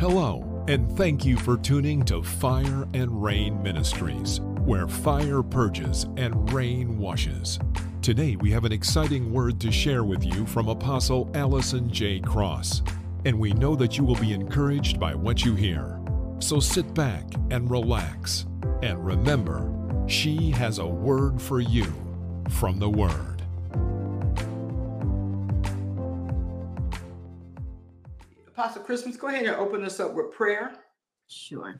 Hello, and thank you for tuning to Fire and Rain Ministries, where fire purges and rain washes. Today, we have an exciting word to share with you from Apostle Allison J. Cross, and we know that you will be encouraged by what you hear. So sit back and relax, and remember, she has a word for you from the Word. Apostle Christmas, go ahead and open us up with prayer. Sure.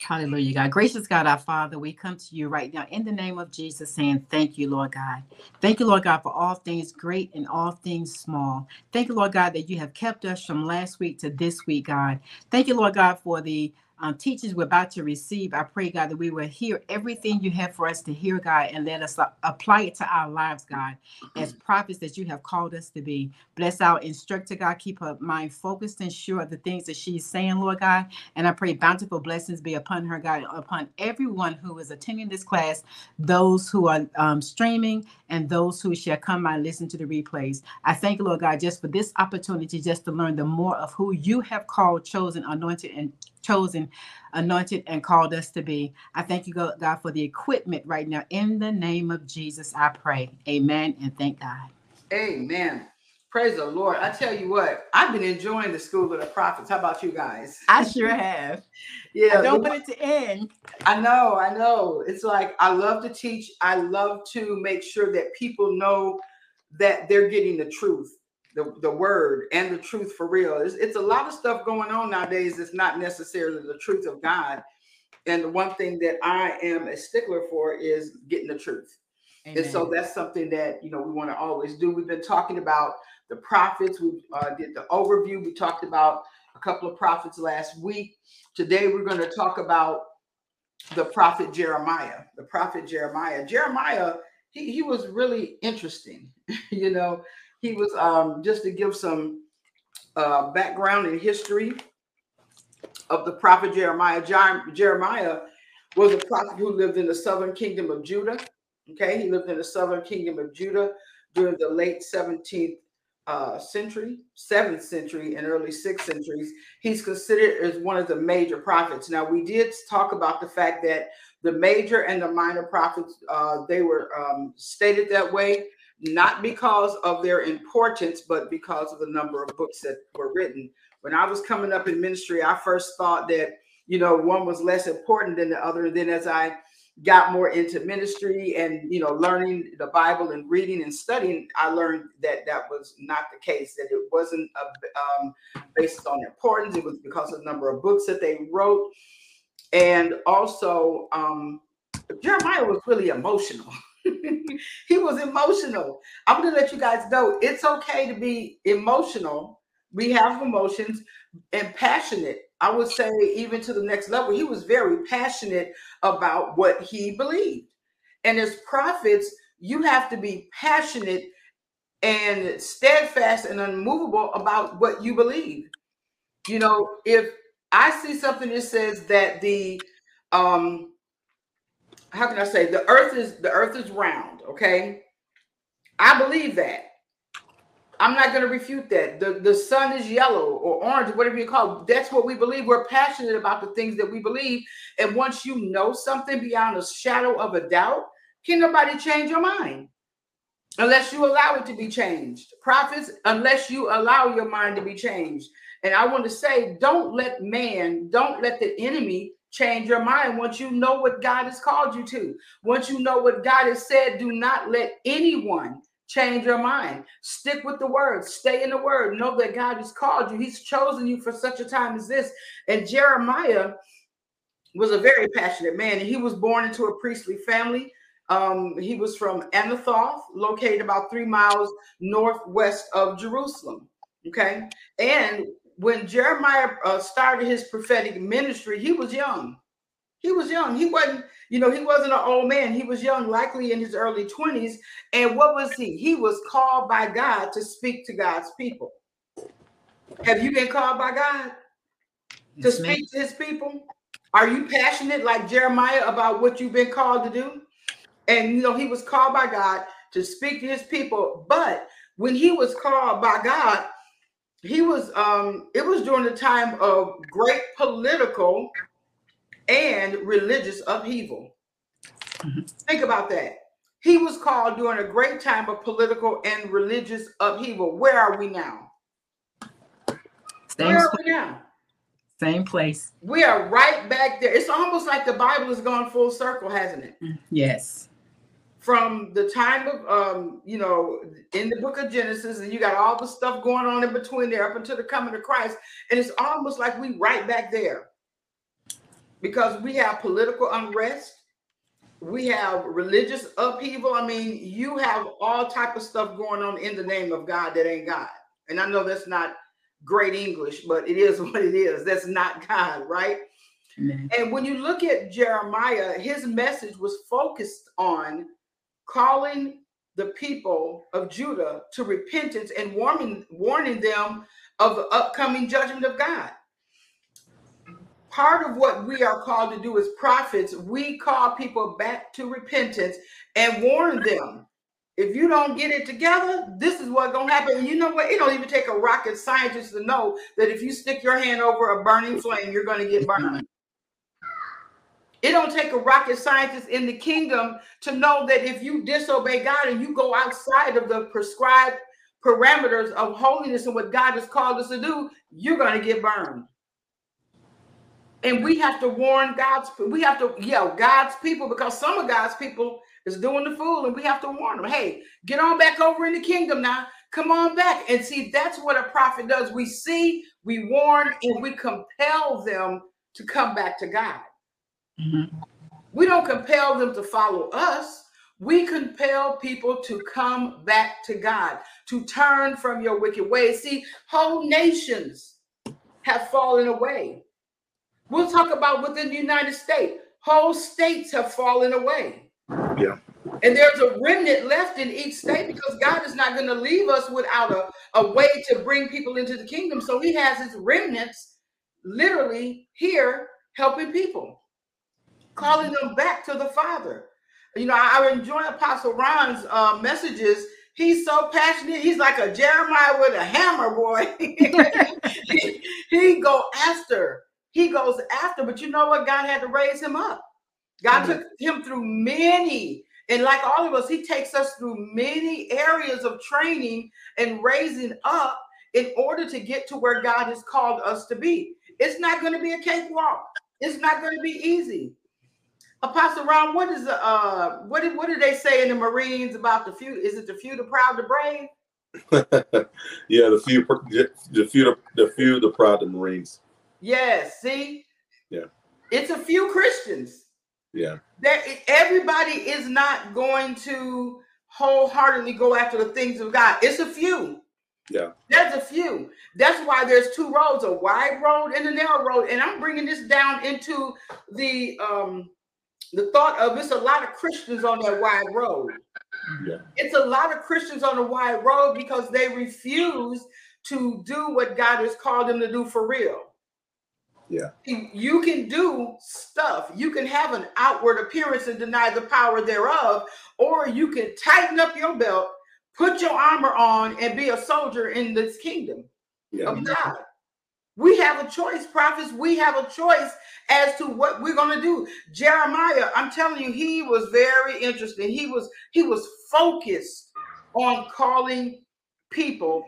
Hallelujah, God. Gracious God, our Father, we come to you right now in the name of Jesus saying, Thank you, Lord God. Thank you, Lord God, for all things great and all things small. Thank you, Lord God, that you have kept us from last week to this week, God. Thank you, Lord God, for the um, teachers we're about to receive. I pray, God, that we will hear everything you have for us to hear, God, and let us uh, apply it to our lives, God, as prophets that you have called us to be. Bless our instructor, God. Keep her mind focused and sure of the things that she's saying, Lord God. And I pray bountiful blessings be upon her, God, upon everyone who is attending this class, those who are um, streaming, and those who shall come and listen to the replays. I thank you, Lord God, just for this opportunity just to learn the more of who you have called, chosen, anointed, and chosen, anointed, and called us to be. I thank you, God, for the equipment right now. In the name of Jesus, I pray. Amen and thank God. Amen. Praise the Lord. I tell you what, I've been enjoying the School of the Prophets. How about you guys? I sure have. yeah. I don't want it to end. I know, I know. It's like I love to teach. I love to make sure that people know that they're getting the truth the, the word and the truth for real. It's, it's a lot of stuff going on nowadays that's not necessarily the truth of God. And the one thing that I am a stickler for is getting the truth. Amen. And so that's something that you know we want to always do. We've been talking about the prophets. We uh, did the overview. We talked about a couple of prophets last week. Today we're going to talk about the prophet Jeremiah. The prophet Jeremiah. Jeremiah, he, he was really interesting. you know, he was um, just to give some uh, background and history of the prophet Jeremiah. Jeremiah was a prophet who lived in the southern kingdom of Judah. Okay, he lived in the southern kingdom of Judah during the late 17th uh, century, seventh century, and early sixth centuries. He's considered as one of the major prophets. Now, we did talk about the fact that the major and the minor prophets uh, they were um, stated that way not because of their importance, but because of the number of books that were written. When I was coming up in ministry, I first thought that, you know, one was less important than the other. And then as I got more into ministry and, you know, learning the Bible and reading and studying, I learned that that was not the case, that it wasn't a, um, based on importance. It was because of the number of books that they wrote. And also, um, Jeremiah was really emotional. he was emotional. I'm to let you guys know it's okay to be emotional. We have emotions and passionate. I would say, even to the next level, he was very passionate about what he believed. And as prophets, you have to be passionate and steadfast and unmovable about what you believe. You know, if I see something that says that the um how can I say the earth is the earth is round, okay? I believe that. I'm not going to refute that. The, the sun is yellow or orange, whatever you call it. That's what we believe. We're passionate about the things that we believe. And once you know something beyond a shadow of a doubt, can nobody change your mind unless you allow it to be changed. Prophets, unless you allow your mind to be changed. And I want to say, don't let man, don't let the enemy change your mind once you know what God has called you to. Once you know what God has said, do not let anyone change your mind. Stick with the word, stay in the word. Know that God has called you, He's chosen you for such a time as this. And Jeremiah was a very passionate man, he was born into a priestly family. Um, he was from Anathoth, located about three miles northwest of Jerusalem. Okay. And when Jeremiah uh, started his prophetic ministry, he was young. He was young. He wasn't, you know, he wasn't an old man. He was young, likely in his early 20s. And what was he? He was called by God to speak to God's people. Have you been called by God to yes, speak to his people? Are you passionate like Jeremiah about what you've been called to do? And you know, he was called by God to speak to his people. But when he was called by God, he was um it was during the time of great political and religious upheaval. Mm-hmm. Think about that. He was called during a great time of political and religious upheaval. Where are we now? Same Where are we now? Same place. We are right back there. It's almost like the Bible has gone full circle, hasn't it? Mm, yes. From the time of um, you know, in the book of Genesis, and you got all the stuff going on in between there up until the coming of Christ, and it's almost like we right back there. Because we have political unrest, we have religious upheaval. I mean, you have all type of stuff going on in the name of God that ain't God. And I know that's not great English, but it is what it is. That's not God, right? Amen. And when you look at Jeremiah, his message was focused on calling the people of Judah to repentance and warning warning them of the upcoming judgment of God part of what we are called to do as prophets, we call people back to repentance and warn them. If you don't get it together, this is what's gonna happen. And you know what? It don't even take a rocket scientist to know that if you stick your hand over a burning flame, you're gonna get burned. It don't take a rocket scientist in the kingdom to know that if you disobey God and you go outside of the prescribed parameters of holiness and what God has called us to do, you're going to get burned. And we have to warn God's we have to yell God's people because some of God's people is doing the fool, and we have to warn them. Hey, get on back over in the kingdom now. Come on back. And see, that's what a prophet does. We see, we warn, and we compel them to come back to God. Mm-hmm. We don't compel them to follow us. We compel people to come back to God, to turn from your wicked ways. See, whole nations have fallen away We'll talk about within the United States. Whole states have fallen away. Yeah. And there's a remnant left in each state because God is not going to leave us without a, a way to bring people into the kingdom. So he has his remnants literally here helping people, calling them back to the Father. You know, I, I enjoy Apostle Ron's uh, messages. He's so passionate. He's like a Jeremiah with a hammer, boy. he, he go after he goes after, but you know what? God had to raise him up. God mm-hmm. took him through many, and like all of us, he takes us through many areas of training and raising up in order to get to where God has called us to be. It's not going to be a cakewalk. It's not going to be easy. Apostle Ron, what is uh what did what did they say in the Marines about the few? Is it the few, the proud, the brave? yeah, the few, the few, the few, the proud, the Marines. Yes, see? Yeah. It's a few Christians. Yeah. That everybody is not going to wholeheartedly go after the things of God. It's a few. Yeah. There's a few. That's why there's two roads, a wide road and a narrow road. And I'm bringing this down into the um the thought of it's a lot of Christians on that wide road. Yeah. It's a lot of Christians on the wide road because they refuse to do what God has called them to do for real. Yeah. You can do stuff. You can have an outward appearance and deny the power thereof, or you can tighten up your belt, put your armor on, and be a soldier in this kingdom yeah. of God. We have a choice, prophets. We have a choice as to what we're going to do. Jeremiah, I'm telling you, he was very interesting. He was he was focused on calling people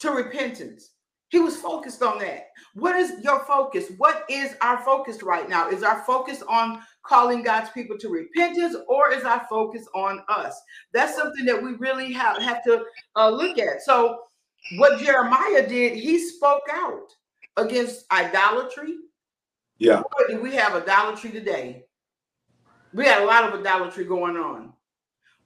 to repentance. He was focused on that. What is your focus? What is our focus right now? Is our focus on calling God's people to repentance or is our focus on us? That's something that we really have, have to uh, look at. So, what Jeremiah did, he spoke out against idolatry. Yeah. Boy, do we have idolatry today? We had a lot of idolatry going on.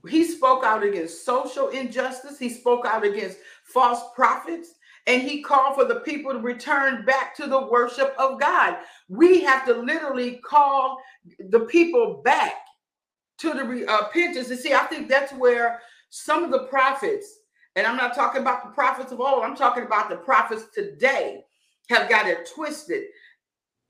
He spoke out against social injustice. He spoke out against false prophets and he called for the people to return back to the worship of God. We have to literally call the people back to the uh, repentance. And see, I think that's where some of the prophets, and I'm not talking about the prophets of old, I'm talking about the prophets today, have got it twisted.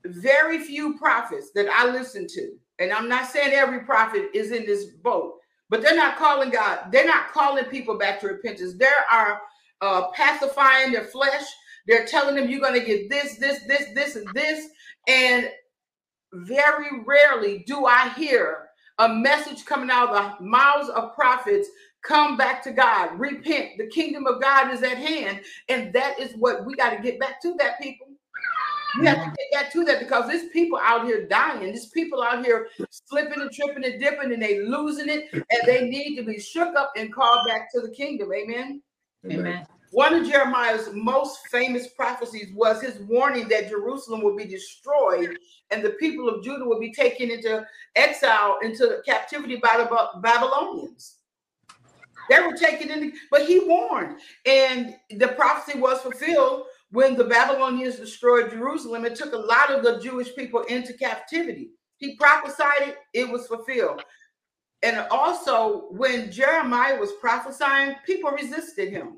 Very few prophets that I listen to, and I'm not saying every prophet is in this boat, but they're not calling God, they're not calling people back to repentance. There are uh, pacifying their flesh. They're telling them you're going to get this, this, this, this, and this. And very rarely do I hear a message coming out of the mouths of prophets come back to God, repent. The kingdom of God is at hand. And that is what we got to get back to that, people. We have to get back to that because there's people out here dying. There's people out here slipping and tripping and dipping and they losing it. And they need to be shook up and called back to the kingdom. Amen. Amen. One of Jeremiah's most famous prophecies was his warning that Jerusalem would be destroyed and the people of Judah would be taken into exile, into captivity by the Babylonians. They were taken in, but he warned, and the prophecy was fulfilled when the Babylonians destroyed Jerusalem. It took a lot of the Jewish people into captivity. He prophesied it, it was fulfilled. And also, when Jeremiah was prophesying, people resisted him.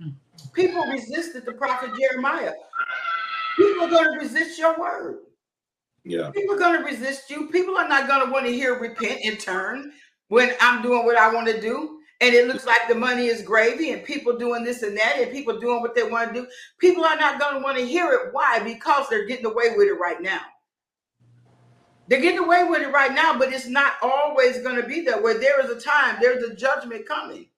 Hmm. People resisted the prophet Jeremiah. People are going to resist your word. Yeah. People are going to resist you. People are not going to want to hear repent and turn when I'm doing what I want to do. And it looks like the money is gravy and people doing this and that and people doing what they want to do. People are not going to want to hear it. Why? Because they're getting away with it right now. They're getting away with it right now, but it's not always going to be that way. There is a time, there's a judgment coming,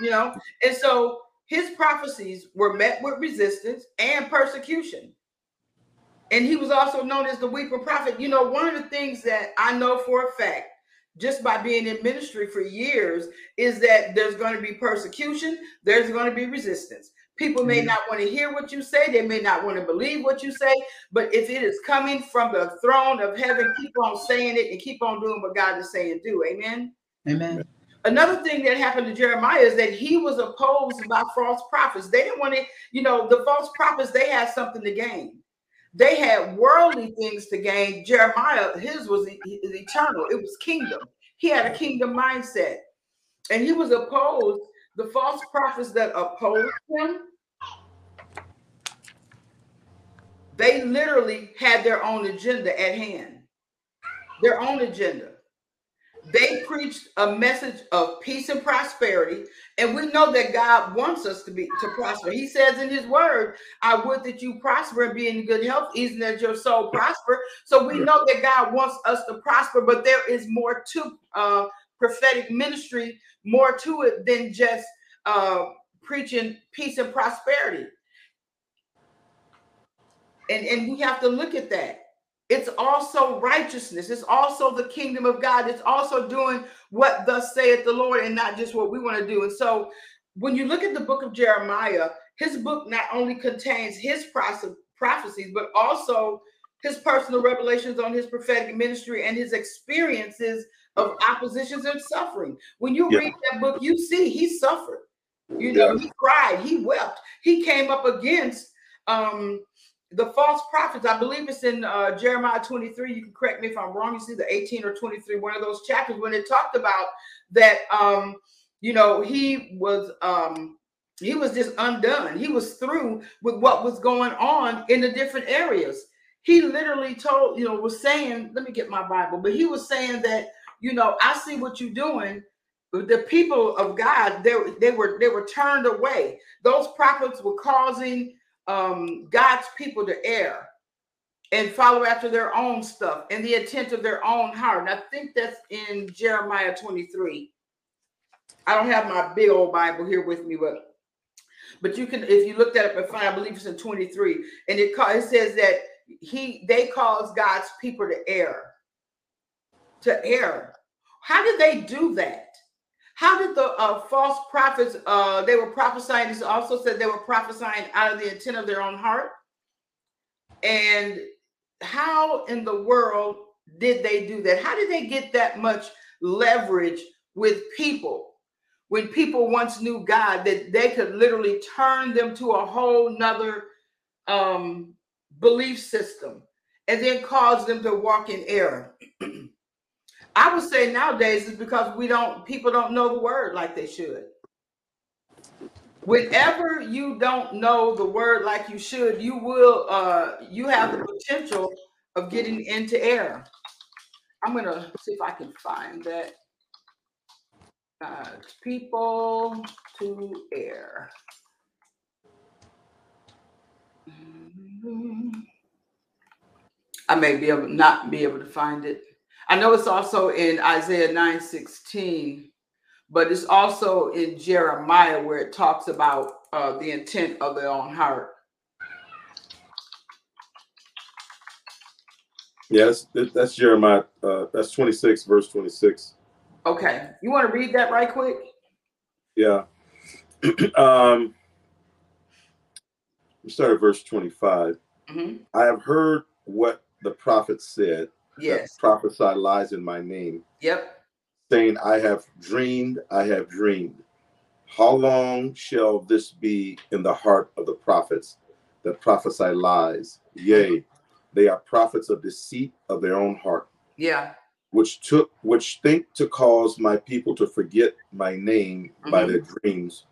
you know. And so his prophecies were met with resistance and persecution. And he was also known as the weeper prophet. You know, one of the things that I know for a fact, just by being in ministry for years, is that there's going to be persecution, there's going to be resistance. People may mm-hmm. not want to hear what you say, they may not want to believe what you say, but if it is coming from the throne of heaven, keep on saying it and keep on doing what God is saying do. Amen. Amen. Another thing that happened to Jeremiah is that he was opposed by false prophets. They didn't want to, you know, the false prophets, they had something to gain. They had worldly things to gain. Jeremiah, his was eternal, it was kingdom. He had a kingdom mindset. And he was opposed. The false prophets that opposed him, they literally had their own agenda at hand, their own agenda. They preached a message of peace and prosperity. And we know that God wants us to be to prosper. He says in his word, I would that you prosper and be in good health, even as your soul prosper. So we know that God wants us to prosper, but there is more to uh, prophetic ministry, more to it than just uh, preaching peace and prosperity. And, and we have to look at that. It's also righteousness. It's also the kingdom of God. It's also doing what thus saith the Lord and not just what we want to do. And so when you look at the book of Jeremiah, his book not only contains his prophecies, but also his personal revelations on his prophetic ministry and his experiences of oppositions and suffering. When you yeah. read that book, you see he suffered. You know, yeah. he cried, he wept, he came up against um the false prophets, I believe it's in uh, Jeremiah 23. You can correct me if I'm wrong. You see the 18 or 23, one of those chapters when it talked about that, um, you know, he was um, he was just undone. He was through with what was going on in the different areas. He literally told, you know, was saying, let me get my Bible, but he was saying that, you know, I see what you're doing. The people of God, they, they were they were turned away. Those prophets were causing um, God's people to err and follow after their own stuff and the intent of their own heart. And I think that's in Jeremiah 23. I don't have my big old Bible here with me, but but you can if you look up and find, I believe it's in 23, and it, it says that he they cause God's people to err. To err. How did they do that? How did the uh, false prophets, uh, they were prophesying, this also said they were prophesying out of the intent of their own heart. And how in the world did they do that? How did they get that much leverage with people when people once knew God that they could literally turn them to a whole nother um, belief system and then cause them to walk in error? I would say nowadays is because we don't people don't know the word like they should. Whenever you don't know the word like you should, you will uh you have the potential of getting into error. I'm gonna see if I can find that. Uh, people to err. I may be able not be able to find it. I know it's also in Isaiah 9 16, but it's also in Jeremiah where it talks about uh, the intent of their own heart. Yes, that's Jeremiah. Uh, that's 26, verse 26. Okay. You want to read that right quick? Yeah. um, we start at verse 25. Mm-hmm. I have heard what the prophet said. Yes. Prophesy lies in my name. Yep. Saying, I have dreamed, I have dreamed. How long shall this be in the heart of the prophets that prophesy lies? Yea, they are prophets of deceit of their own heart. Yeah. Which took which think to cause my people to forget my name mm-hmm. by their dreams,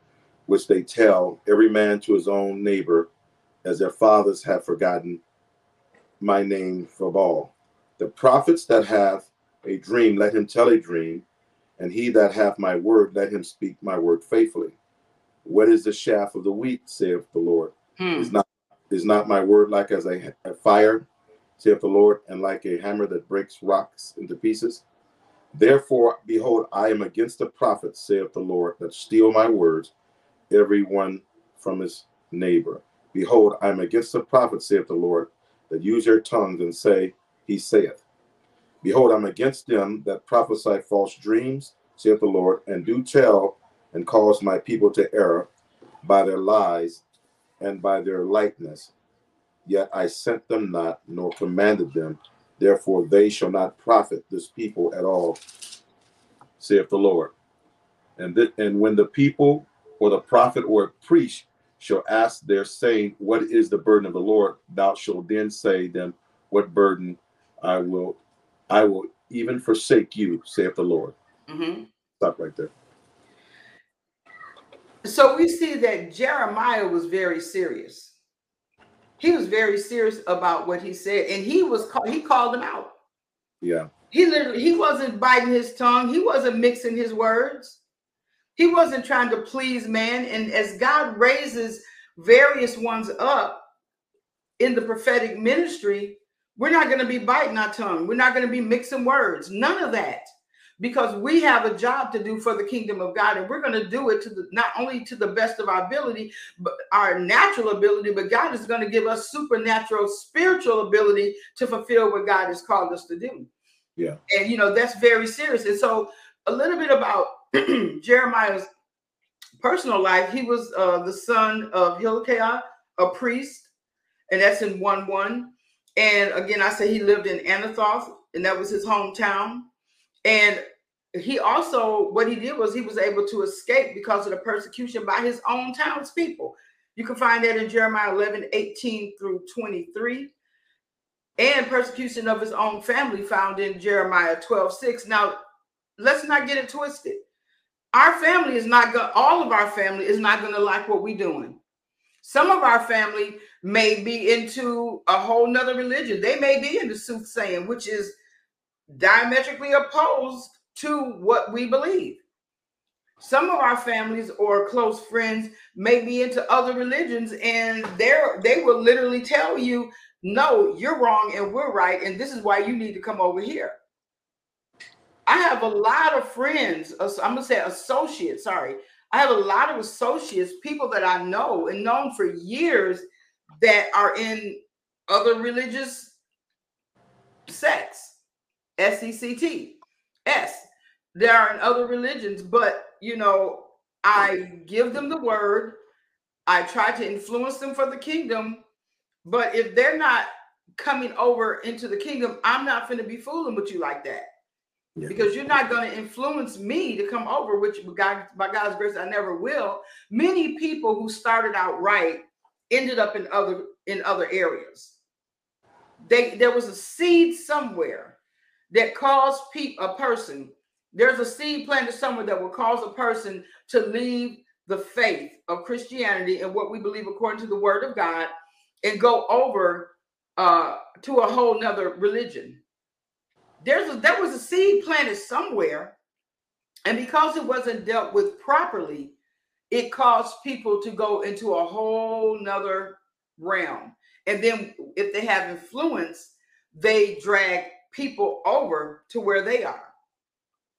which they tell every man to his own neighbor, as their fathers have forgotten my name for all. The prophets that have a dream, let him tell a dream, and he that hath my word, let him speak my word faithfully. What is the shaft of the wheat, saith the Lord? Hmm. Is not is not my word like as a, a fire, saith the Lord, and like a hammer that breaks rocks into pieces? Therefore, behold, I am against the prophets, saith the Lord, that steal my words, every one from his neighbor. Behold, I am against the prophets, saith the Lord, that use their tongues and say, He saith. Behold, I'm against them that prophesy false dreams, saith the Lord, and do tell and cause my people to err by their lies and by their lightness. Yet I sent them not, nor commanded them. Therefore they shall not profit this people at all, saith the Lord. And, th- and when the people or the prophet or priest shall ask their saying, What is the burden of the Lord? Thou shalt then say them, What burden I will, I will even forsake you, saith the Lord. Mm-hmm. Stop right there. So we see that Jeremiah was very serious. He was very serious about what he said, and he was he called him out. Yeah. He literally he wasn't biting his tongue. He wasn't mixing his words. He wasn't trying to please man. And as God raises various ones up in the prophetic ministry, we're not going to be biting our tongue. We're not going to be mixing words. None of that. Because we have a job to do for the kingdom of God, and we're going to do it to the not only to the best of our ability, but our natural ability, but God is going to give us supernatural spiritual ability to fulfill what God has called us to do. Yeah. And you know, that's very serious. And so a little bit about Jeremiah's personal life, he was uh, the son of Hilkiah, a priest, and that's in 1 1. And again, I say he lived in Anathoth, and that was his hometown. And he also, what he did was he was able to escape because of the persecution by his own townspeople. You can find that in Jeremiah 11, 18 through 23. And persecution of his own family found in Jeremiah 12, 6. Now, let's not get it twisted our family is not going all of our family is not going to like what we're doing some of our family may be into a whole nother religion. They may be into soothsaying which is diametrically opposed to what we believe. Some of our families or close friends may be into other religions and they're they will literally tell you no you're wrong and we're right and this is why you need to come over here. I have a lot of friends, I'm gonna say associates, sorry. I have a lot of associates, people that I know and known for years that are in other religious sects, S-E-C-T, S. They are in other religions, but you know, I give them the word. I try to influence them for the kingdom, but if they're not coming over into the kingdom, I'm not going to be fooling with you like that. Yeah. Because you're not going to influence me to come over, which God, by God's grace, I never will. Many people who started out right ended up in other in other areas. They there was a seed somewhere that caused pe- a person. There's a seed planted somewhere that will cause a person to leave the faith of Christianity and what we believe according to the Word of God, and go over uh, to a whole nother religion there's a, there was a seed planted somewhere, and because it wasn't dealt with properly, it caused people to go into a whole nother realm. And then if they have influence, they drag people over to where they are.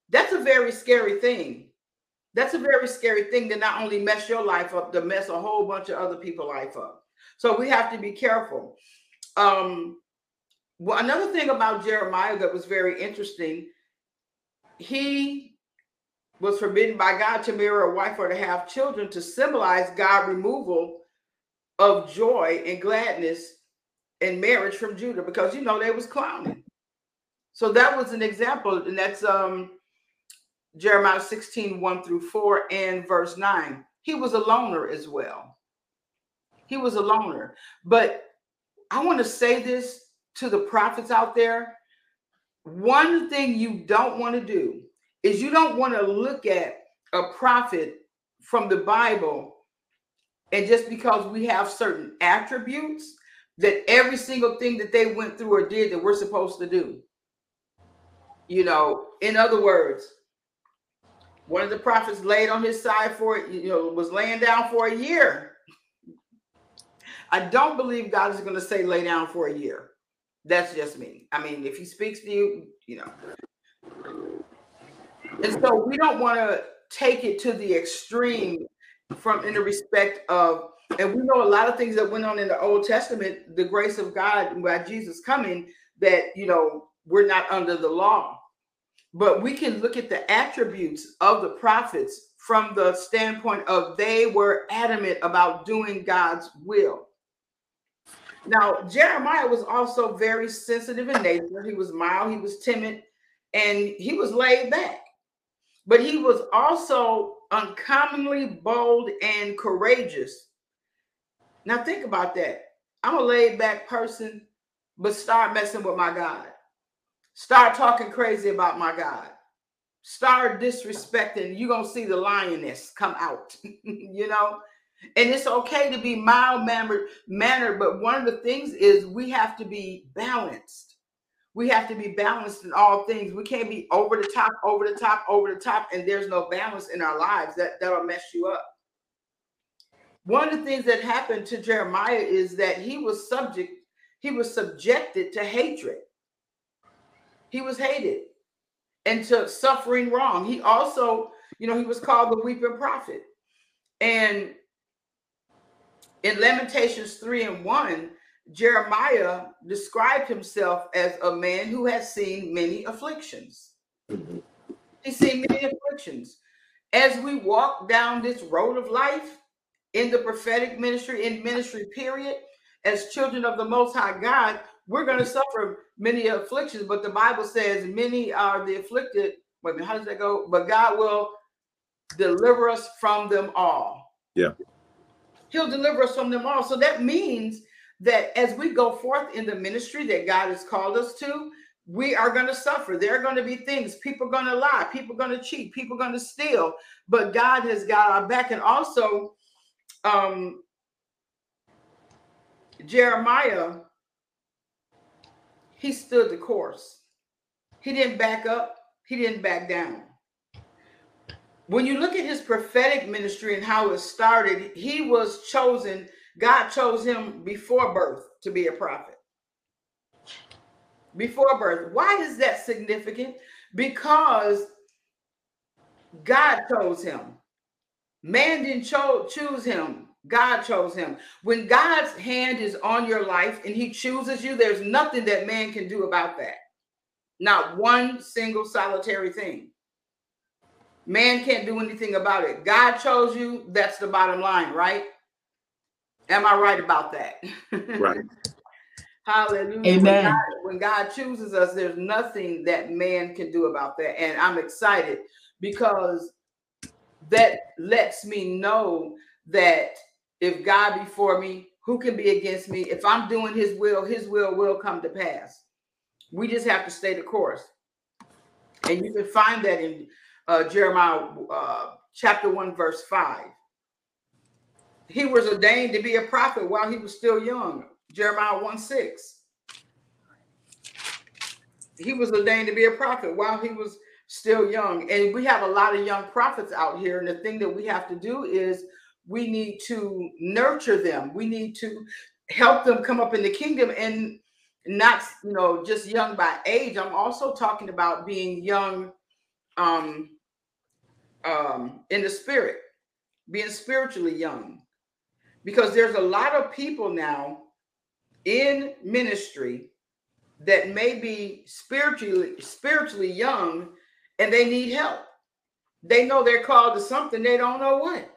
That's a very scary thing. That's a very scary thing to not only mess your life up, to mess a whole bunch of other people's life up. So we have to be careful. Um, well, another thing about Jeremiah that was very interesting, he was forbidden by God to marry a wife or to have children to symbolize God removal of joy and gladness in marriage from Judah because you know they was clowning. So that was an example, and that's um Jeremiah 16, 1 through 4, and verse 9. He was a loner as well. He was a loner. But I want to say this to the prophets out there. One thing you don't want to do is you don't want to look at a prophet from the Bible and just because we have certain attributes that every single thing that they went through or did that we're supposed to do. You know, in other words, one of the prophets laid on his side for it, you know was laying down for a year. I don't believe God is going to say lay down for a year. That's just me. I mean, if he speaks to you, you know. And so we don't want to take it to the extreme from in the respect of and we know a lot of things that went on in the Old Testament, the grace of God by Jesus coming, that you know we're not under the law but we can look at the attributes of the prophets from the standpoint of they were adamant about doing God's will. Now, Jeremiah was also very sensitive in nature. He was mild, he was timid, and he was laid back. But he was also uncommonly bold and courageous. Now, think about that. I'm a laid back person, but start messing with my God. Start talking crazy about my God. Start disrespecting. You're going to see the lioness come out, you know? And it's okay to be mild mannered, mannered, but one of the things is we have to be balanced. We have to be balanced in all things. We can't be over the top, over the top, over the top, and there's no balance in our lives. That that'll mess you up. One of the things that happened to Jeremiah is that he was subject, he was subjected to hatred. He was hated and to suffering wrong. He also, you know, he was called the weeping prophet. And in Lamentations 3 and 1, Jeremiah described himself as a man who has seen many afflictions. Mm-hmm. He's seen many afflictions. As we walk down this road of life in the prophetic ministry, in ministry, period, as children of the Most High God, we're going to suffer many afflictions, but the Bible says many are the afflicted. Wait a minute, how does that go? But God will deliver us from them all. Yeah. He'll deliver us from them all. So that means that as we go forth in the ministry that God has called us to, we are going to suffer. There are going to be things. People are going to lie. People are going to cheat. People are going to steal. But God has got our back. And also, um, Jeremiah he stood the course. He didn't back up, he didn't back down. When you look at his prophetic ministry and how it started, he was chosen, God chose him before birth to be a prophet. Before birth. Why is that significant? Because God chose him. Man didn't cho- choose him. God chose him. When God's hand is on your life and he chooses you, there's nothing that man can do about that. Not one single solitary thing. Man can't do anything about it. God chose you. That's the bottom line, right? Am I right about that? Right. Hallelujah. Amen. When God, when God chooses us, there's nothing that man can do about that. And I'm excited because that lets me know that if God be for me, who can be against me? If I'm doing his will, his will will come to pass. We just have to stay the course. And you can find that in uh, Jeremiah uh, chapter 1, verse 5. He was ordained to be a prophet while he was still young. Jeremiah 1 6. He was ordained to be a prophet while he was still young. And we have a lot of young prophets out here. And the thing that we have to do is we need to nurture them. We need to help them come up in the kingdom and not you know just young by age i'm also talking about being young um um in the spirit being spiritually young because there's a lot of people now in ministry that may be spiritually spiritually young and they need help. They know they're called to something they don't know what.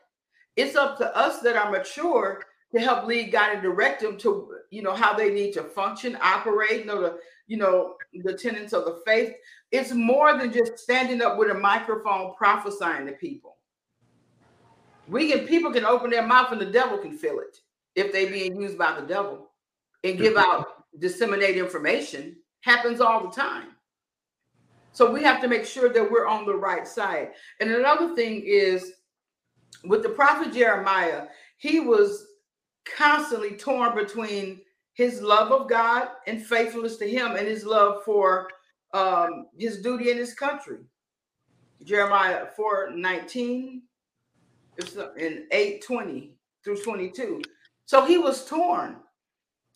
It's up to us that are mature to help lead guide and direct them to you know how they need to function operate know the you know the tenets of the faith. It's more than just standing up with a microphone prophesying to people we can people can open their mouth and the devil can feel it if they being used by the devil and give out disseminate information. Happens all the time. So we have to make sure that we're on the right side. And another thing is with the prophet jeremiah he was constantly torn between his love of God and faithfulness to him and his love for um, his duty in his country. Jeremiah 4 19 Uh, in 8 20 through 22. So he was torn.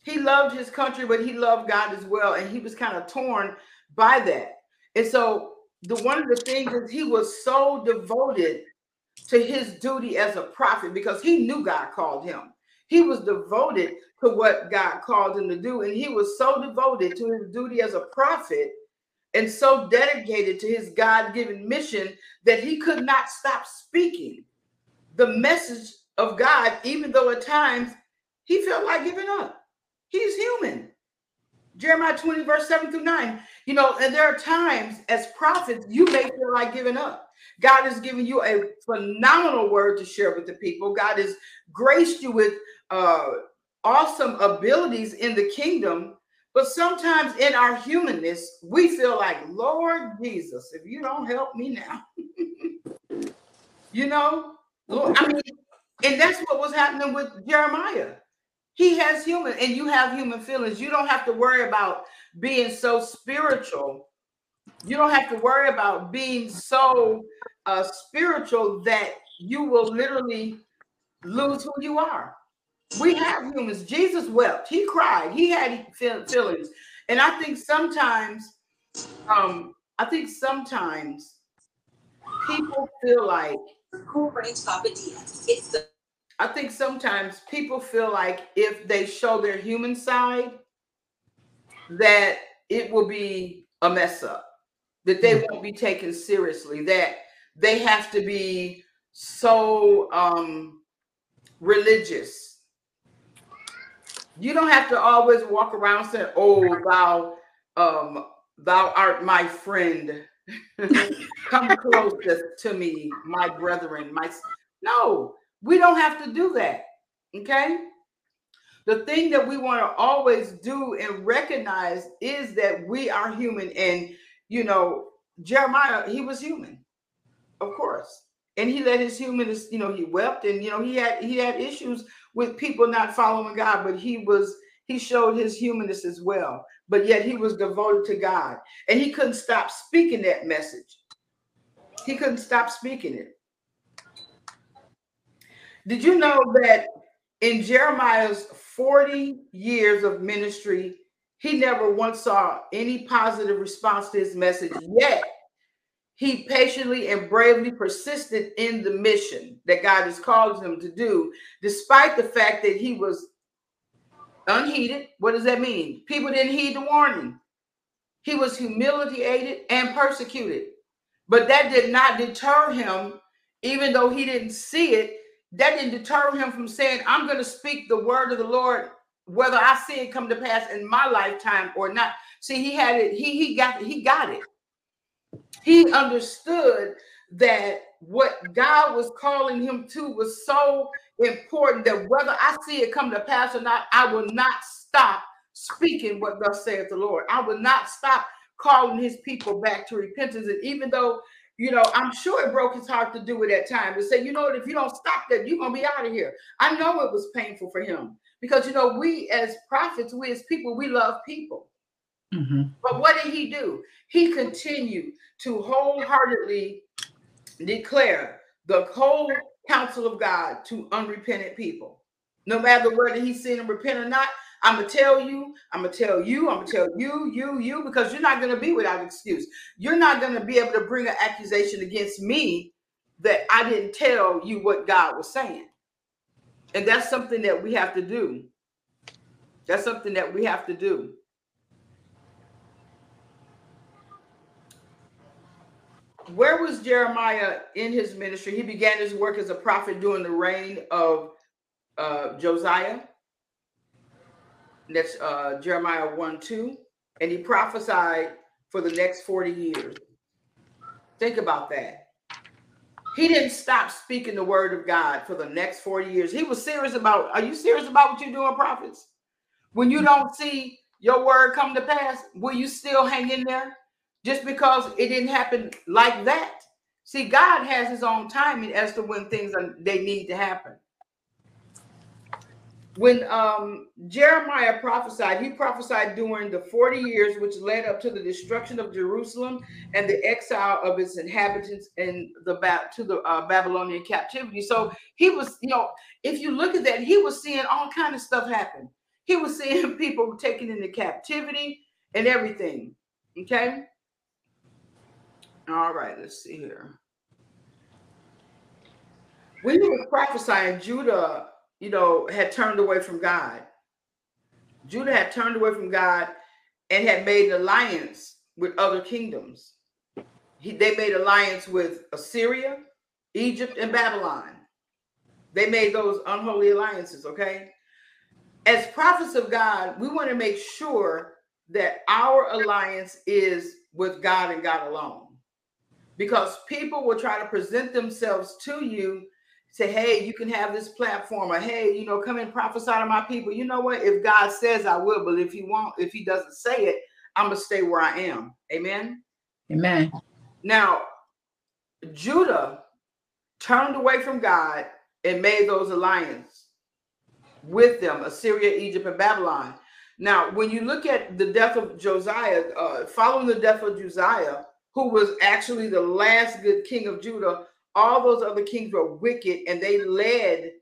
He loved his country, but he loved God as well. And he was kind of torn by that. And so the one of the things is he was so devoted to his duty as a prophet because he knew God called him. He was devoted to what God called him to do. And he was so devoted to his duty as a prophet and so dedicated to his God given mission that he could not stop speaking the message of God, even though at times he felt like giving up. He's human. Jeremiah 20, verse 7 through 9. You know, and there are times as prophets, you may feel like giving up. God has given you a phenomenal word to share with the people. God has graced you with uh, awesome abilities in the kingdom, but sometimes in our humanness, we feel like, Lord Jesus, if you don't help me now, you know, I mean, and that's what was happening with Jeremiah. He has human, and you have human feelings. You don't have to worry about being so spiritual. You don't have to worry about being so uh, spiritual that you will literally lose who you are. We have humans. Jesus wept. He cried. He had feelings. And I think sometimes, um, I think sometimes people feel like cool range It's the I think sometimes people feel like if they show their human side, that it will be a mess up, that they mm. won't be taken seriously, that they have to be so um religious you don't have to always walk around saying, "Oh, thou, um, thou art my friend. Come closest to me, my brethren." My no, we don't have to do that. Okay. The thing that we want to always do and recognize is that we are human, and you know, Jeremiah, he was human, of course, and he let his humanness, you know, he wept, and you know, he had he had issues with people not following God, but he was he showed his humanness as well. But yet he was devoted to God, and he couldn't stop speaking that message. He couldn't stop speaking it. Did you know that in Jeremiah's 40 years of ministry, he never once saw any positive response to his message, yet he patiently and bravely persisted in the mission that God has called him to do, despite the fact that he was unheeded. What does that mean? People didn't heed the warning. He was humiliated and persecuted. But that did not deter him, even though he didn't see it. That didn't deter him from saying, I'm going to speak the word of the Lord, whether I see it come to pass in my lifetime or not. See, he had it, he he got he got it he understood that what God was calling him to was so important that whether I see it come to pass or not, I will not stop speaking what thus saith the Lord. I will not stop calling his people back to repentance. And even though, you know, I'm sure it broke his heart to do it at times to say, you know what, if you don't stop that, you're gonna be out of here. I know it was painful for him because you know, we as prophets, we as people, we love people. Mm-hmm. But what did he do? He continued to wholeheartedly declare the whole counsel of God to unrepentant people. No matter whether he's seen him repent or not, I'm gonna tell you, I'm gonna tell you, I'm gonna tell you, you, you, because you're not gonna be without excuse. You're not gonna be able to bring an accusation against me that I didn't tell you what God was saying. And that's something that we have to do. That's something that we have to do. Where was Jeremiah in his ministry? He began his work as a prophet during the reign of uh, Josiah. That's uh, Jeremiah 1 2. And he prophesied for the next 40 years. Think about that. He didn't stop speaking the word of God for the next 40 years. He was serious about, are you serious about what you're doing, prophets? When you don't see your word come to pass, will you still hang in there just because it didn't happen like that? See, God has his own timing as to when things are, they need to happen when um, Jeremiah prophesied, he prophesied during the 40 years which led up to the destruction of Jerusalem and the exile of its inhabitants in the to the uh, Babylonian captivity. So he was, you know, if you look at that, he was seeing all kind of stuff happen. He was seeing people taken into captivity and everything. Okay. All right, let's see here. When he was prophesying, Judah you know, had turned away from God. Judah had turned away from God and had made an alliance with other kingdoms. He, they made alliance with Assyria, Egypt, and Babylon. They made those unholy alliances, okay? As prophets of God, we want to make sure that our alliance is with God and God alone. Because people will try to present themselves to you say, hey, you can have this platform, or hey, you know, come and prophesy to my people. You know what? If God says I will, but if he won't, if he doesn't say it, I'm gonna stay where I am. Amen. Amen. Now, Judah turned away from God and made those alliances with them, Assyria, Egypt, and Babylon. Now, when you look at the death of Josiah, uh, following the death of Josiah, who was actually the last good king of Judah, all those other kings were wicked and they led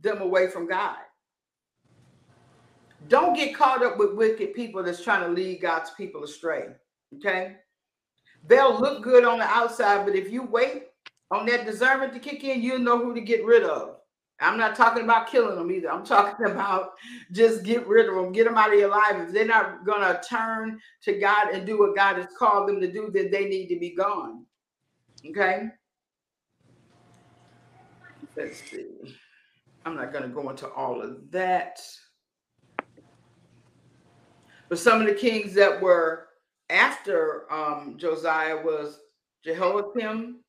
them away from God. Don't get caught up with wicked people that's trying to lead God's people astray. Okay. They'll look good on the outside, but if you wait on that discernment to kick in, you'll know who to get rid of. I'm not talking about killing them either. I'm talking about just get rid of them, get them out of your life. If they're not going to turn to God and do what God has called them to do, then they need to be gone. Okay. Let's see. I'm not going to go into all of that. But some of the kings that were after um, Josiah was Jehoiakim,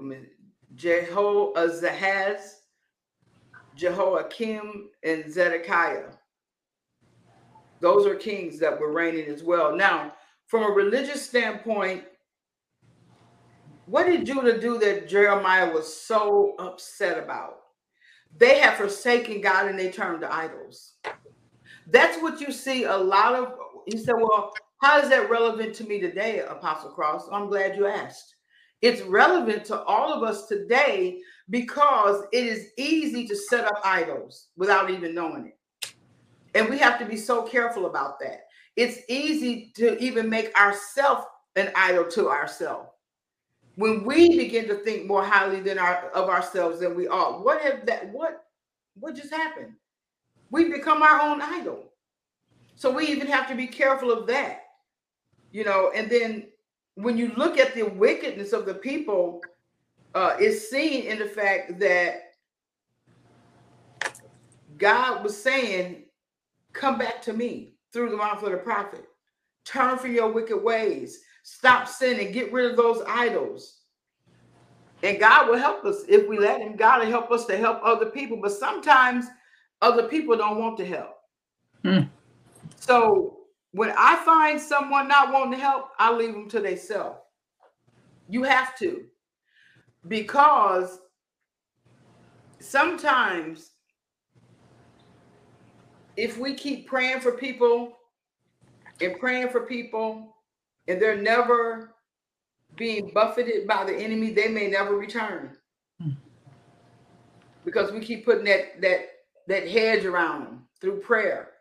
Mean, Jehoazahaz, Jehoiakim, and Zedekiah. Those are kings that were reigning as well. Now, from a religious standpoint, what did Judah do that Jeremiah was so upset about? They had forsaken God and they turned to idols. That's what you see a lot of. He said, Well, how is that relevant to me today, Apostle Cross? I'm glad you asked. It's relevant to all of us today because it is easy to set up idols without even knowing it. And we have to be so careful about that. It's easy to even make ourselves an idol to ourselves when we begin to think more highly than our of ourselves than we ought what have that what what just happened we become our own idol so we even have to be careful of that you know and then when you look at the wickedness of the people uh is seen in the fact that god was saying come back to me through the mouth of the prophet turn from your wicked ways Stop sinning. Get rid of those idols. And God will help us if we let Him. God will help us to help other people. But sometimes other people don't want to help. Hmm. So when I find someone not wanting to help, I leave them to themselves. You have to. Because sometimes if we keep praying for people and praying for people and they're never being buffeted by the enemy, they may never return. Hmm. Because we keep putting that that that hedge around them through prayer.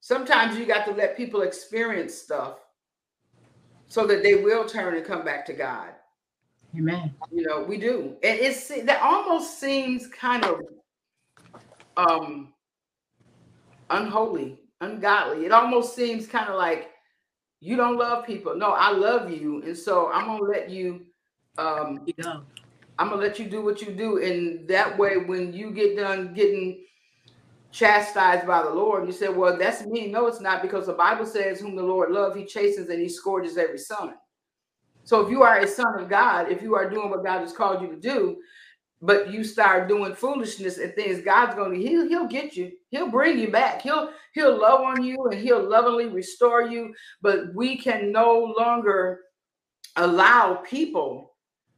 Sometimes you got to let people experience stuff so that they will turn and come back to God. Amen. You know, we do. And it's that almost seems kind of um unholy, ungodly. It almost seems kind of like you don't love people. No, I love you. And so I'm gonna let you um. I'm gonna let you do what you do. And that way when you get done getting chastised by the Lord, you say, Well, that's me. No, it's not because the Bible says, Whom the Lord loves, he chastens and he scourges every son. So if you are a son of God, if you are doing what God has called you to do, but you start doing foolishness and things, God's going to he'll he'll get you. He'll bring you back. He'll he'll love on you and he'll lovingly restore you. But we can no longer allow people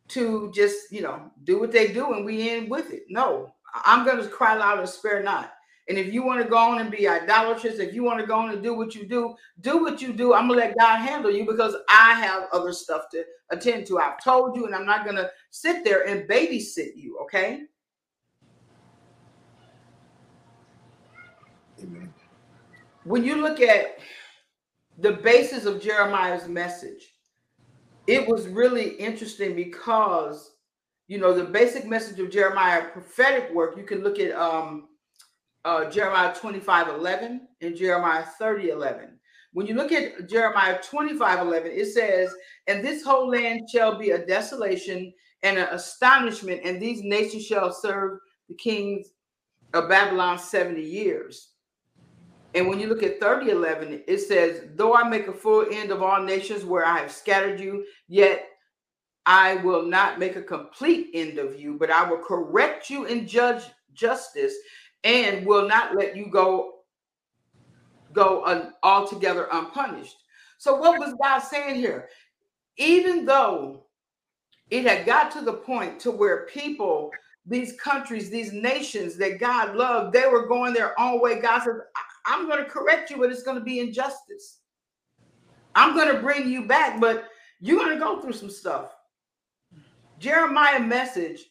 to just you know do what they do and we end with it. No, I'm going to cry loud and spare not. And if you want to go on and be idolatrous, if you want to go on and do what you do, do what you do. I'm gonna let God handle you because I have other stuff to attend to. I've told you, and I'm not gonna sit there and babysit you. Okay. Amen. When you look at the basis of Jeremiah's message, it was really interesting because you know the basic message of Jeremiah prophetic work. You can look at um uh, Jeremiah 25 11 and Jeremiah 30 11. When you look at Jeremiah 25 11, it says, And this whole land shall be a desolation and an astonishment, and these nations shall serve the kings of Babylon 70 years. And when you look at 30 11, it says, Though I make a full end of all nations where I have scattered you, yet I will not make a complete end of you, but I will correct you in judge justice and will not let you go go un, altogether unpunished. So what was God saying here? Even though it had got to the point to where people, these countries, these nations that God loved, they were going their own way. God said, I'm going to correct you, but it's going to be injustice. I'm going to bring you back, but you're going to go through some stuff. Jeremiah message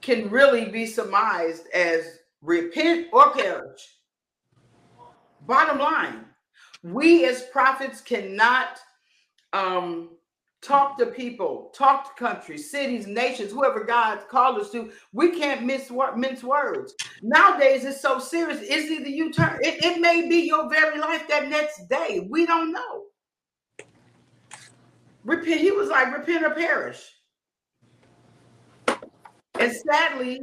can really be surmised as repent or perish. Bottom line, we as prophets cannot um, talk to people, talk to countries, cities, nations, whoever God called us to. We can't miss mince words. Nowadays, it's so serious. It's either you turn, it, it may be your very life that next day. We don't know. Repent. He was like, repent or perish. And sadly,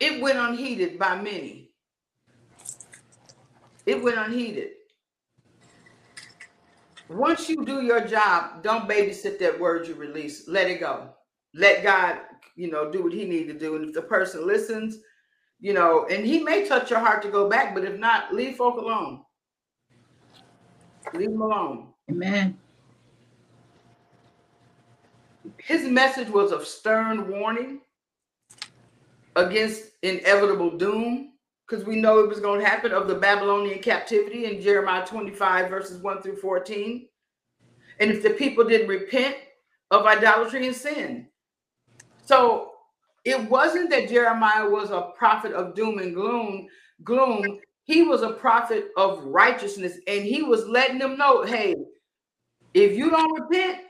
it went unheeded by many. It went unheeded. Once you do your job, don't babysit that word you release. Let it go. Let God, you know, do what he need to do. And if the person listens, you know, and he may touch your heart to go back, but if not, leave folk alone. Leave them alone. Amen. His message was of stern warning against inevitable doom because we know it was going to happen of the Babylonian captivity in Jeremiah 25, verses 1 through 14. And if the people didn't repent of idolatry and sin. So it wasn't that Jeremiah was a prophet of doom and gloom, gloom. He was a prophet of righteousness, and he was letting them know, hey, if you don't repent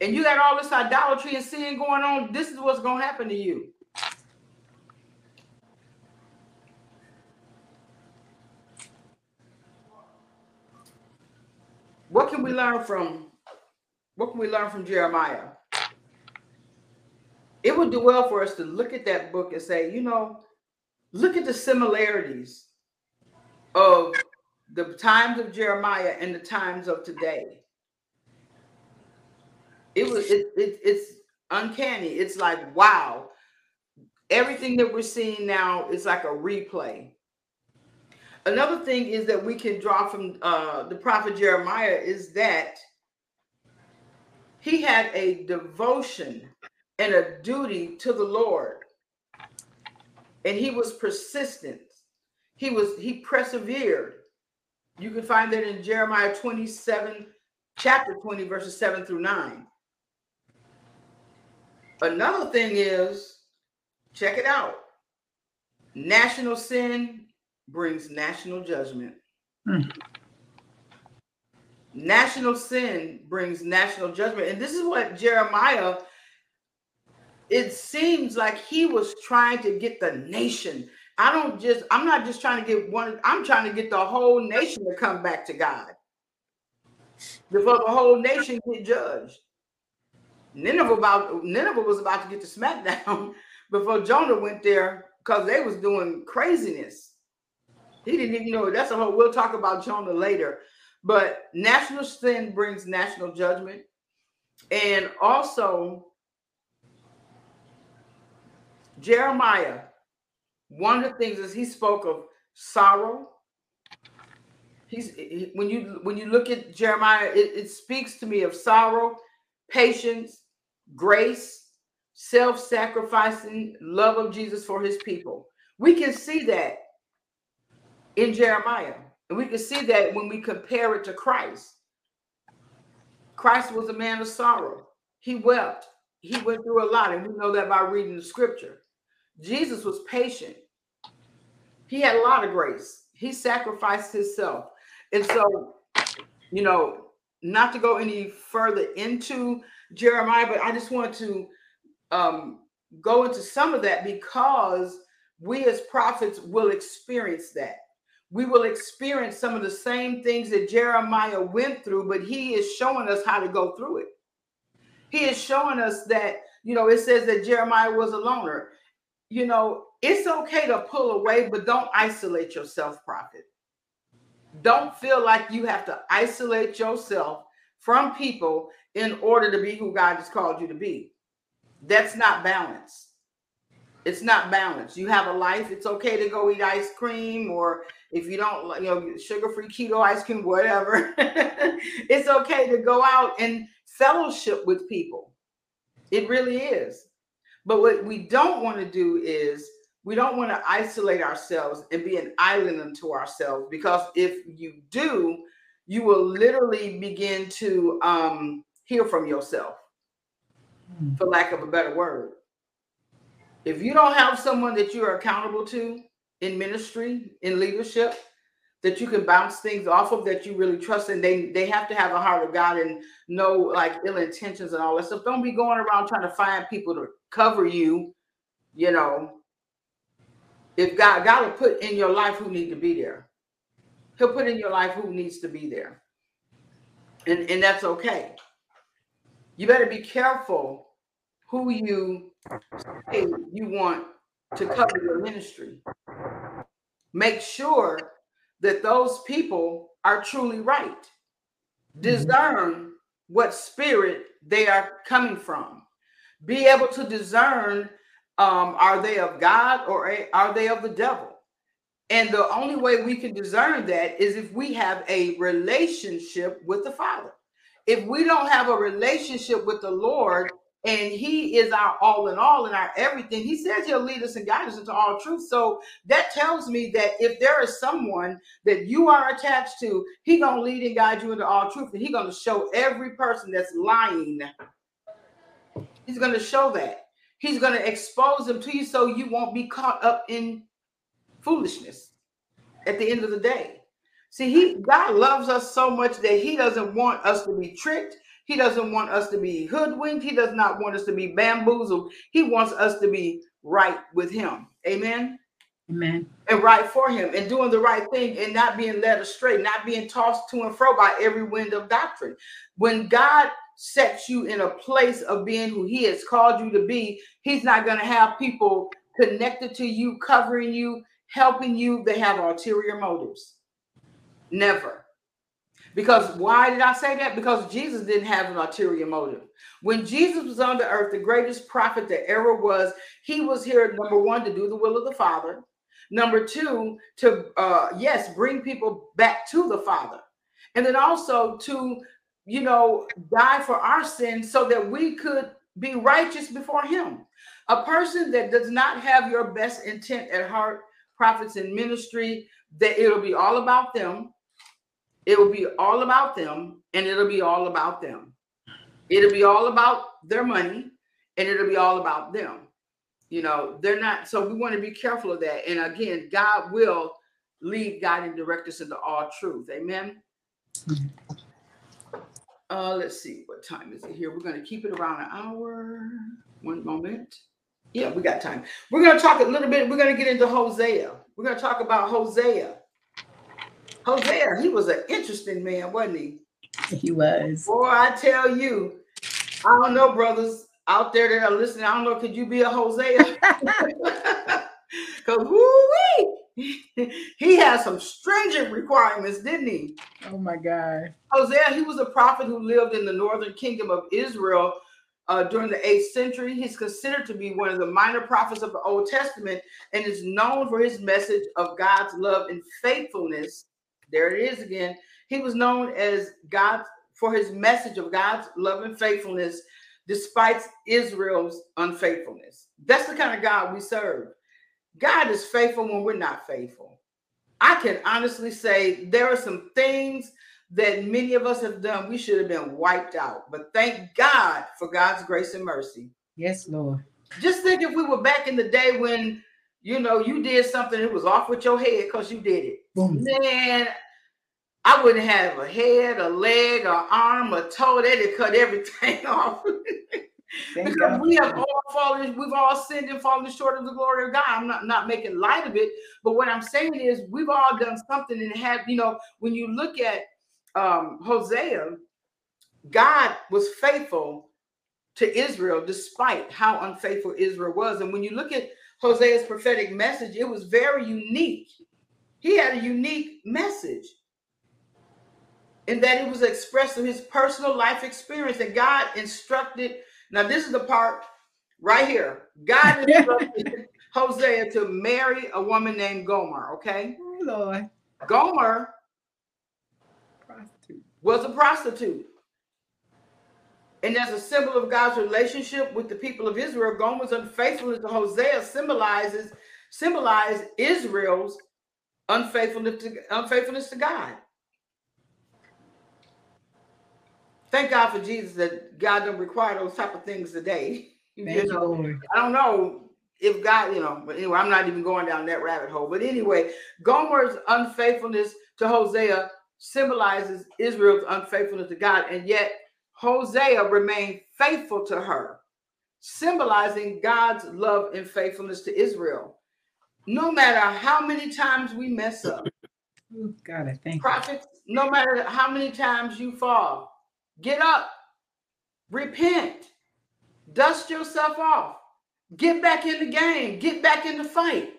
and you got all this idolatry and sin going on, this is what's going to happen to you. What can we learn from what can we learn from Jeremiah? It would do well for us to look at that book and say, you know, look at the similarities of the times of Jeremiah and the times of today. It was it, it it's uncanny. It's like wow. Everything that we're seeing now is like a replay. Another thing is that we can draw from uh, the prophet Jeremiah is that he had a devotion and a duty to the Lord. And he was persistent. He was he persevered. You can find that in Jeremiah 27, chapter 20, verses 7 through 9. Another thing is, check it out. National sin brings national judgment. Hmm. National sin brings national judgment. And this is what Jeremiah, it seems like he was trying to get the nation. I don't just, I'm not just trying to get one, I'm trying to get the whole nation to come back to God before the whole nation get judged. Nineveh about Nineveh was about to get the smackdown before Jonah went there because they was doing craziness. He didn't even know that's a whole. We'll talk about Jonah later, but national sin brings national judgment, and also Jeremiah. One of the things is he spoke of sorrow. He's when you when you look at Jeremiah, it, it speaks to me of sorrow, patience, grace, self sacrificing love of Jesus for his people. We can see that in Jeremiah. And we can see that when we compare it to Christ. Christ was a man of sorrow. He wept. He went through a lot, and we know that by reading the scripture. Jesus was patient. He had a lot of grace. He sacrificed himself. And so, you know, not to go any further into Jeremiah, but I just want to um, go into some of that because we as prophets will experience that. We will experience some of the same things that Jeremiah went through, but he is showing us how to go through it. He is showing us that, you know, it says that Jeremiah was a loner. You know, it's okay to pull away, but don't isolate yourself, prophet. Don't feel like you have to isolate yourself from people in order to be who God has called you to be. That's not balance. It's not balance. You have a life. It's okay to go eat ice cream, or if you don't, you know, sugar-free keto ice cream, whatever. it's okay to go out and fellowship with people. It really is. But what we don't want to do is we don't want to isolate ourselves and be an island unto ourselves because if you do, you will literally begin to um, hear from yourself, hmm. for lack of a better word. If you don't have someone that you are accountable to in ministry, in leadership, that you can bounce things off of that you really trust and they they have to have a heart of god and know like ill intentions and all that stuff. Don't be going around trying to find people to cover you you know. If god god will put in your life who need to be there. He'll put in your life who needs to be there. And and that's okay. You better be careful who you you want to cover your ministry. Make sure that those people are truly right. Mm-hmm. Discern what spirit they are coming from. Be able to discern um, are they of God or are they of the devil? And the only way we can discern that is if we have a relationship with the Father. If we don't have a relationship with the Lord, and he is our all in all and our everything. He says he'll lead us and guide us into all truth. So that tells me that if there is someone that you are attached to, he gonna lead and guide you into all truth, and he gonna show every person that's lying. He's gonna show that. He's gonna expose them to you so you won't be caught up in foolishness at the end of the day. See, he God loves us so much that he doesn't want us to be tricked. He doesn't want us to be hoodwinked. He does not want us to be bamboozled. He wants us to be right with him. Amen. Amen. And right for him and doing the right thing and not being led astray, not being tossed to and fro by every wind of doctrine. When God sets you in a place of being who he has called you to be, he's not going to have people connected to you, covering you, helping you. They have ulterior motives. Never. Because why did I say that? Because Jesus didn't have an ulterior motive. When Jesus was on the earth, the greatest prophet that ever was, he was here, number one, to do the will of the Father. Number two, to, uh, yes, bring people back to the Father. And then also to, you know, die for our sins so that we could be righteous before him. A person that does not have your best intent at heart, prophets in ministry, that it'll be all about them it will be all about them and it'll be all about them. It'll be all about their money. and it'll be all about them. You know, they're not. So we want to be careful of that. And again, God will lead, guide, and direct us into all truth. Amen. Uh, let's see, what time is it here? We're going to keep it around an hour. One moment. Yeah, we got time. We're going to talk a little bit. We're going to get into Hosea. We're going to talk about Hosea. Hosea, he was an interesting man, wasn't he? He was. Boy, I tell you, I don't know, brothers out there that are listening. I don't know, could you be a Hosea? Because woo he has some stringent requirements, didn't he? Oh my God. Hosea, he was a prophet who lived in the northern kingdom of Israel uh, during the 8th century. He's considered to be one of the minor prophets of the Old Testament and is known for his message of God's love and faithfulness. There it is again. He was known as God for his message of God's love and faithfulness despite Israel's unfaithfulness. That's the kind of God we serve. God is faithful when we're not faithful. I can honestly say there are some things that many of us have done we should have been wiped out. But thank God for God's grace and mercy. Yes, Lord. Just think if we were back in the day when you know you did something that was off with your head because you did it. Boom. Man, I wouldn't have a head, a leg, an arm, a toe. They'd have cut everything off. because God. we have all fallen, we've all sinned and fallen short of the glory of God. I'm not, not making light of it, but what I'm saying is we've all done something and have, you know, when you look at um, Hosea, God was faithful to Israel despite how unfaithful Israel was. And when you look at Hosea's prophetic message, it was very unique. He had a unique message in that it was expressed of his personal life experience, and God instructed now, this is the part right here. God instructed Hosea to marry a woman named Gomer. Okay. Oh, Lord. Gomer prostitute. was a prostitute. And as a symbol of God's relationship with the people of Israel, Gomer's unfaithfulness to Hosea symbolizes symbolized Israel's unfaithfulness to, unfaithfulness to God. thank God for Jesus that God don't require those type of things today. you know, I don't know if God, you know, but anyway, I'm not even going down that rabbit hole. But anyway, Gomer's unfaithfulness to Hosea symbolizes Israel's unfaithfulness to God, and yet Hosea remained faithful to her, symbolizing God's love and faithfulness to Israel. No matter how many times we mess up, God, I thank prophets, no matter how many times you fall, Get up, repent, dust yourself off, get back in the game, get back in the fight.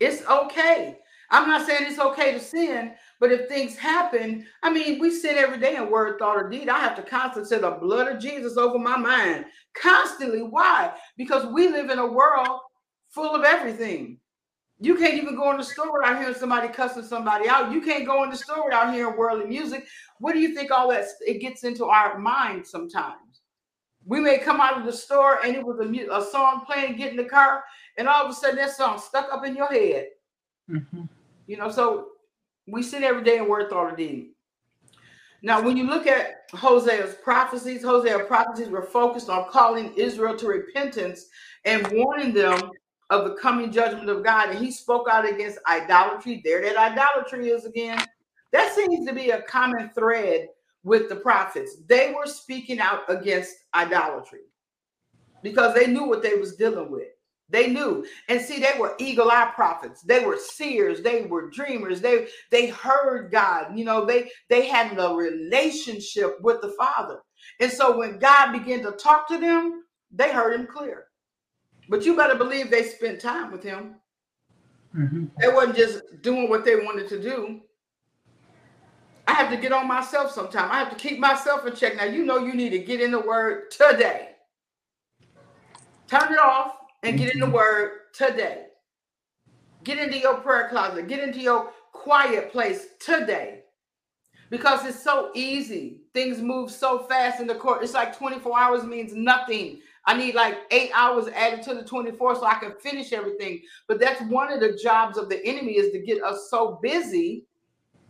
It's okay. I'm not saying it's okay to sin, but if things happen, I mean, we sin every day in word, thought, or deed. I have to constantly say the blood of Jesus over my mind constantly. Why? Because we live in a world full of everything. You can't even go in the store without hearing somebody cussing somebody out. You can't go in the store without hearing worldly music. What do you think all that it gets into our mind sometimes? We may come out of the store and it was a, a song playing, get in the car, and all of a sudden that song stuck up in your head. Mm-hmm. You know, so we sit every day and word thought or deed. Now, when you look at Hosea's prophecies, Hosea's prophecies were focused on calling Israel to repentance and warning them of the coming judgment of God. And he spoke out against idolatry. There, that idolatry is again. That seems to be a common thread with the prophets. They were speaking out against idolatry because they knew what they was dealing with. They knew. And see, they were eagle-eye prophets. They were seers. They were dreamers. They they heard God. You know, they they had a relationship with the Father. And so when God began to talk to them, they heard him clear. But you better believe they spent time with him. Mm-hmm. They wasn't just doing what they wanted to do. I have to get on myself sometime. I have to keep myself in check. Now, you know, you need to get in the word today. Turn it off and get in the word today. Get into your prayer closet, get into your quiet place today. Because it's so easy. Things move so fast in the court. It's like 24 hours means nothing I need like eight hours added to the 24 so I can finish everything. But that's one of the jobs of the enemy is to get us so busy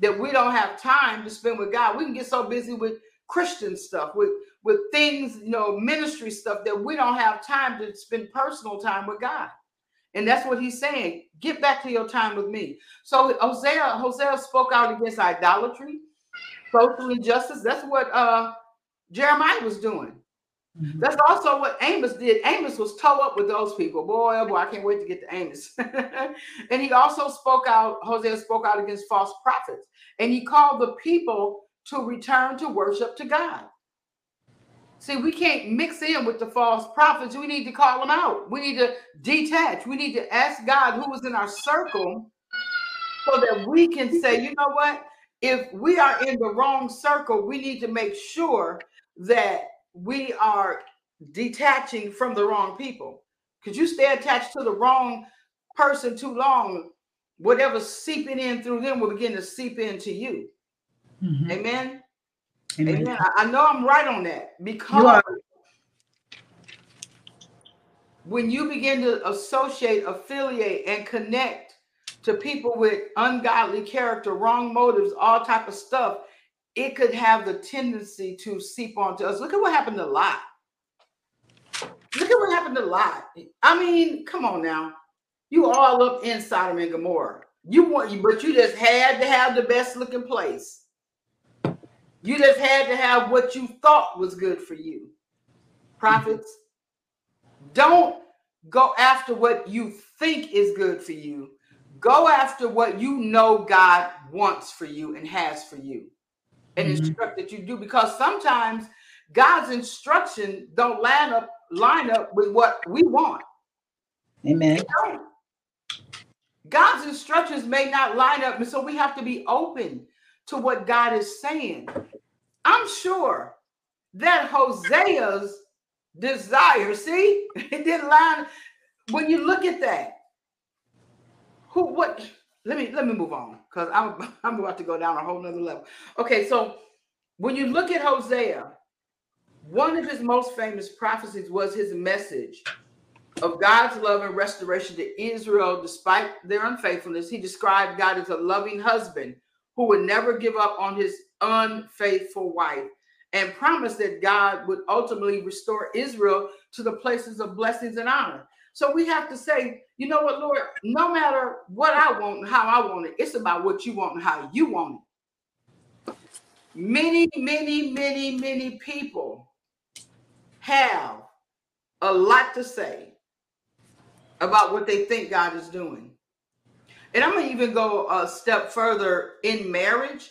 that we don't have time to spend with God. We can get so busy with Christian stuff, with with things, you know, ministry stuff that we don't have time to spend personal time with God. And that's what he's saying. Get back to your time with me. So Hosea, Hosea spoke out against idolatry, social injustice. That's what uh Jeremiah was doing. Mm-hmm. That's also what Amos did. Amos was toe up with those people. Boy, oh boy, I can't wait to get to Amos. and he also spoke out, Hosea spoke out against false prophets. And he called the people to return to worship to God. See, we can't mix in with the false prophets. We need to call them out. We need to detach. We need to ask God who is in our circle so that we can say, you know what? If we are in the wrong circle, we need to make sure that we are detaching from the wrong people. Because you stay attached to the wrong person too long, whatever's seeping in through them will begin to seep into you. Mm-hmm. Amen. Amen. Amen. I, I, know I'm right on that because when you begin to associate, affiliate, and connect to people with ungodly character, wrong motives, all type of stuff, it could have the tendency to seep onto us. Look at what happened to Lot. Look at what happened to Lot. I mean, come on now. You all up in Sodom and Gomorrah. You want, but you just had to have the best looking place. You just had to have what you thought was good for you. Prophets, don't go after what you think is good for you. Go after what you know God wants for you and has for you and mm-hmm. instruct that you do because sometimes God's instruction don't line up line up with what we want. Amen. God's instructions may not line up, and so we have to be open to what God is saying. I'm sure that Hosea's desire, see, it didn't line. When you look at that, who what let me let me move on because I'm I'm about to go down a whole nother level. Okay, so when you look at Hosea, one of his most famous prophecies was his message of God's love and restoration to Israel despite their unfaithfulness. He described God as a loving husband who would never give up on his unfaithful wife and promised that God would ultimately restore Israel to the places of blessings and honor. So we have to say, you know what, Lord, no matter what I want and how I want it, it's about what you want and how you want it. Many, many, many, many people have a lot to say about what they think God is doing. And I'm to even go a step further in marriage.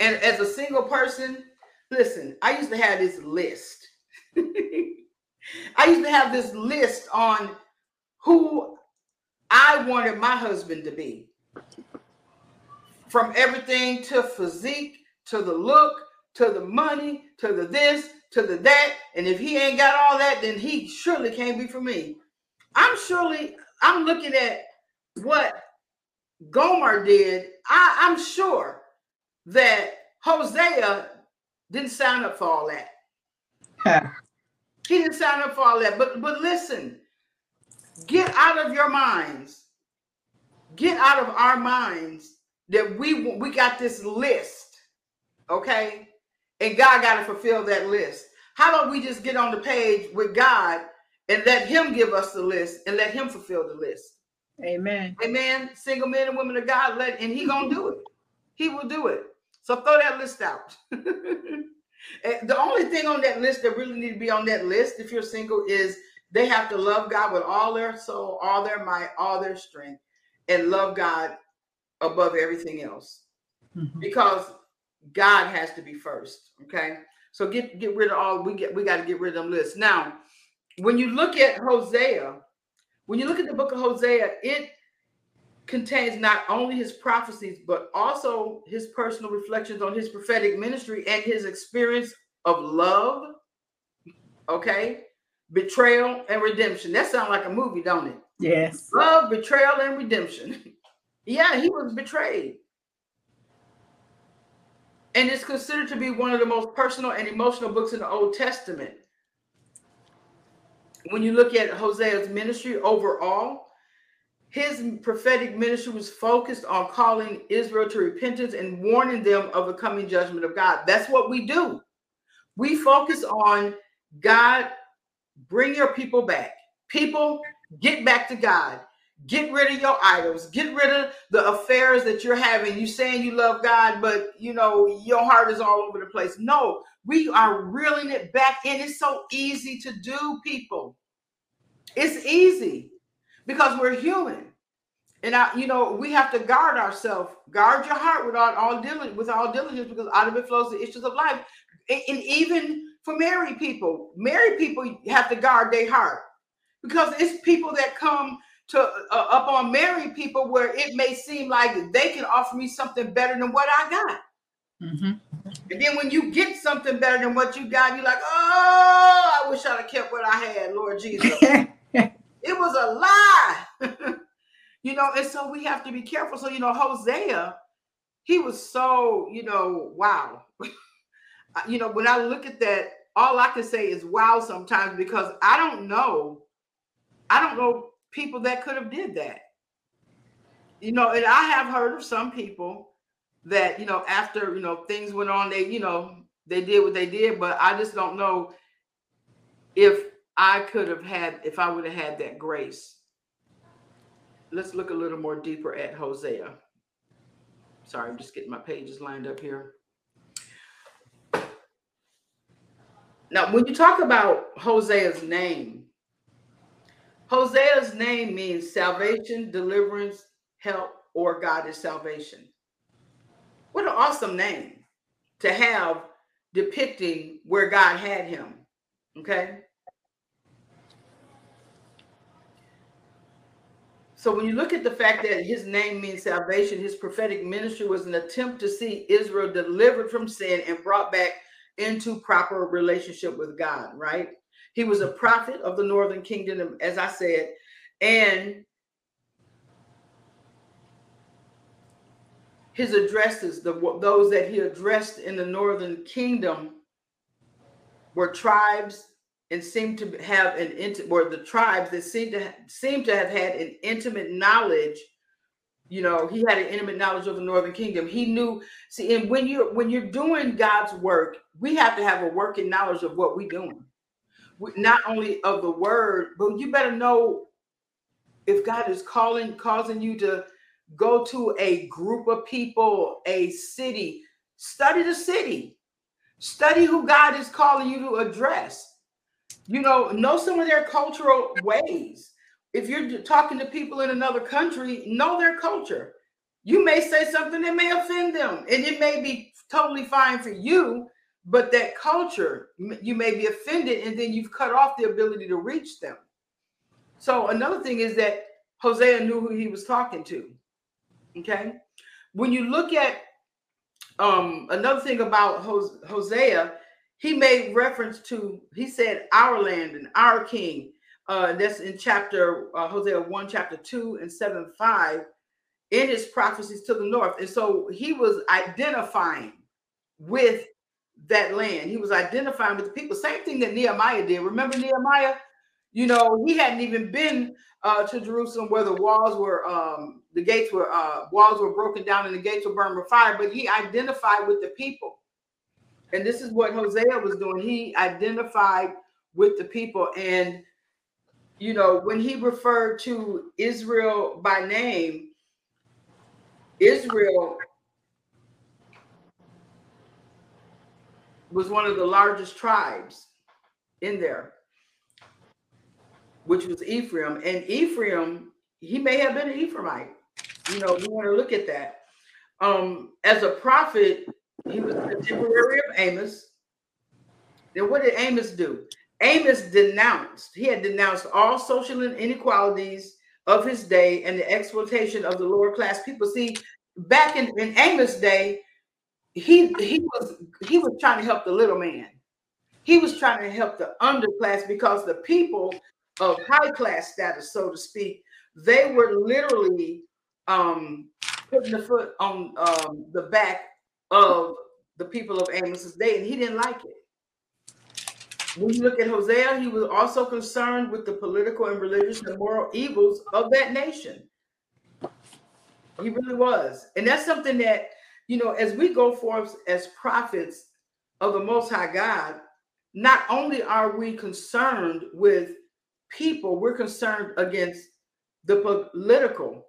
And as a single person, listen, I used to have this list. I used to have this list on who I wanted my husband to be. From everything to physique, to the look, to the money, to the this, to the that. And if he ain't got all that, then he surely can't be for me. I'm surely, I'm looking at what Gomer did. I, I'm sure that Hosea didn't sign up for all that. He didn't sign up for all that. But but listen, get out of your minds. Get out of our minds that we we got this list, okay? And God got to fulfill that list. How about we just get on the page with God and let Him give us the list and let Him fulfill the list? Amen. Amen. Single men and women of God, let and He gonna do it. He will do it. So throw that list out. the only thing on that list that really need to be on that list if you're single is they have to love God with all their soul, all their might, all their strength, and love God above everything else. Mm-hmm. Because God has to be first. Okay. So get get rid of all we get we got to get rid of them lists. Now, when you look at Hosea, when you look at the book of Hosea, it contains not only his prophecies, but also his personal reflections on his prophetic ministry and his experience of love, okay, betrayal, and redemption. That sounds like a movie, don't it? Yes. Love, betrayal, and redemption. yeah, he was betrayed. And it's considered to be one of the most personal and emotional books in the Old Testament. When you look at Hosea's ministry overall, his prophetic ministry was focused on calling Israel to repentance and warning them of the coming judgment of God. That's what we do. We focus on God, bring your people back. People, get back to God. Get rid of your idols. Get rid of the affairs that you're having. You saying you love God, but you know your heart is all over the place. No, we are reeling it back in. It's so easy to do, people. It's easy because we're human. And I, you know, we have to guard ourselves. Guard your heart with all, all diligence, with all diligence, because out of it flows the issues of life. And, and even for married people, married people have to guard their heart because it's people that come to uh, up on married people where it may seem like they can offer me something better than what I got. Mm-hmm. And then when you get something better than what you got, you're like, oh, I wish I'd have kept what I had, Lord Jesus. it was a lie. you know, and so we have to be careful. So, you know, Hosea, he was so, you know, wow. you know, when I look at that, all I can say is wow sometimes because I don't know. I don't know people that could have did that. You know, and I have heard of some people that, you know, after, you know, things went on, they, you know, they did what they did, but I just don't know if I could have had, if I would have had that grace. Let's look a little more deeper at Hosea. Sorry, I'm just getting my pages lined up here. Now, when you talk about Hosea's name, Hosea's name means salvation, deliverance, help, or God is salvation. What an awesome name to have depicting where God had him. Okay. So when you look at the fact that his name means salvation, his prophetic ministry was an attempt to see Israel delivered from sin and brought back into proper relationship with God, right? He was a prophet of the northern kingdom, as I said, and his addresses, the those that he addressed in the northern kingdom, were tribes and seemed to have an intimate, were the tribes that seemed to seem to have had an intimate knowledge. You know he had an intimate knowledge of the northern kingdom. He knew see and when you're when you're doing god's work we have to have a working knowledge of what we're doing not only of the word, but you better know if God is calling, causing you to go to a group of people, a city, study the city, study who God is calling you to address. You know, know some of their cultural ways. If you're talking to people in another country, know their culture. You may say something that may offend them, and it may be totally fine for you, but that culture you may be offended and then you've cut off the ability to reach them. So another thing is that hosea knew who he was talking to okay? When you look at um another thing about hosea he made reference to he said our land and our king uh that's in chapter uh, hosea 1 chapter 2 and 7 5 in his prophecies to the north. And so he was identifying with that land. He was identifying with the people. Same thing that Nehemiah did. Remember Nehemiah? You know, he hadn't even been uh, to Jerusalem where the walls were, um, the gates were, uh, walls were broken down and the gates were burned with fire, but he identified with the people. And this is what Hosea was doing. He identified with the people. And, you know, when he referred to Israel by name, Israel was one of the largest tribes in there, which was Ephraim. And Ephraim, he may have been an Ephraimite. You know, we want to look at that. Um, as a prophet, he was contemporary of Amos. Then what did Amos do? Amos denounced, he had denounced all social inequalities of his day and the exploitation of the lower class people. See, back in, in Amos' day, he he was he was trying to help the little man. He was trying to help the underclass because the people of high class status, so to speak, they were literally um, putting the foot on um, the back of the people of Amos's day, and he didn't like it. When you look at Hosea, he was also concerned with the political and religious and moral evils of that nation. He really was. And that's something that, you know, as we go forth as prophets of the Most High God, not only are we concerned with people, we're concerned against the political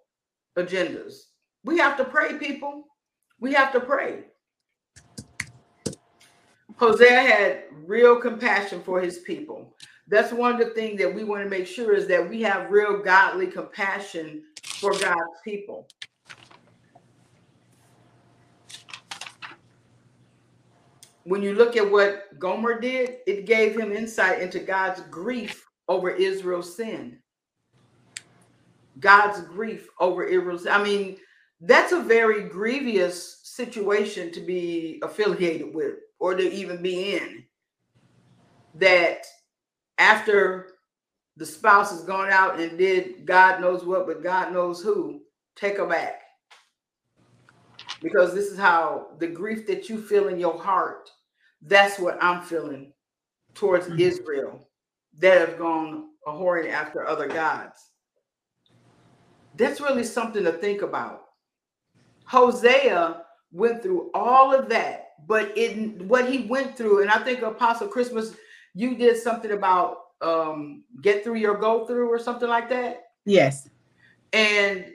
agendas. We have to pray, people. We have to pray. Hosea had real compassion for his people. That's one of the things that we want to make sure is that we have real godly compassion for God's people. When you look at what Gomer did, it gave him insight into God's grief over Israel's sin. God's grief over Israel's. I mean, that's a very grievous situation to be affiliated with or to even be in. That after the spouse has gone out and did God knows what, but God knows who, take her back. Because this is how the grief that you feel in your heart, that's what I'm feeling towards mm-hmm. Israel that have gone a whoring after other gods. That's really something to think about. Hosea went through all of that, but in what he went through, and I think Apostle Christmas, you did something about um get through your go through or something like that. Yes. And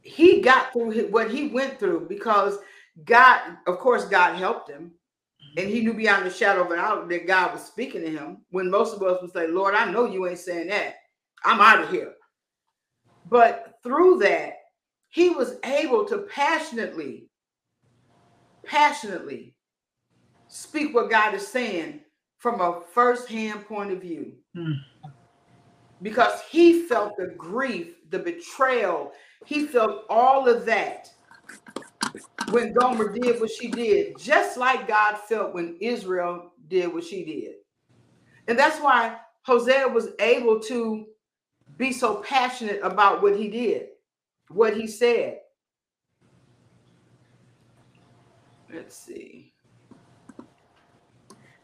he got through what he went through because God, of course, God helped him. And he knew beyond the shadow of a doubt that God was speaking to him. When most of us would say, Lord, I know you ain't saying that. I'm out of here. But through that, he was able to passionately, passionately speak what God is saying from a first-hand point of view. Mm. Because he felt the grief, the betrayal, he felt all of that when Gomer did what she did, just like God felt when Israel did what she did. And that's why Hosea was able to be so passionate about what he did, what he said. Let's see.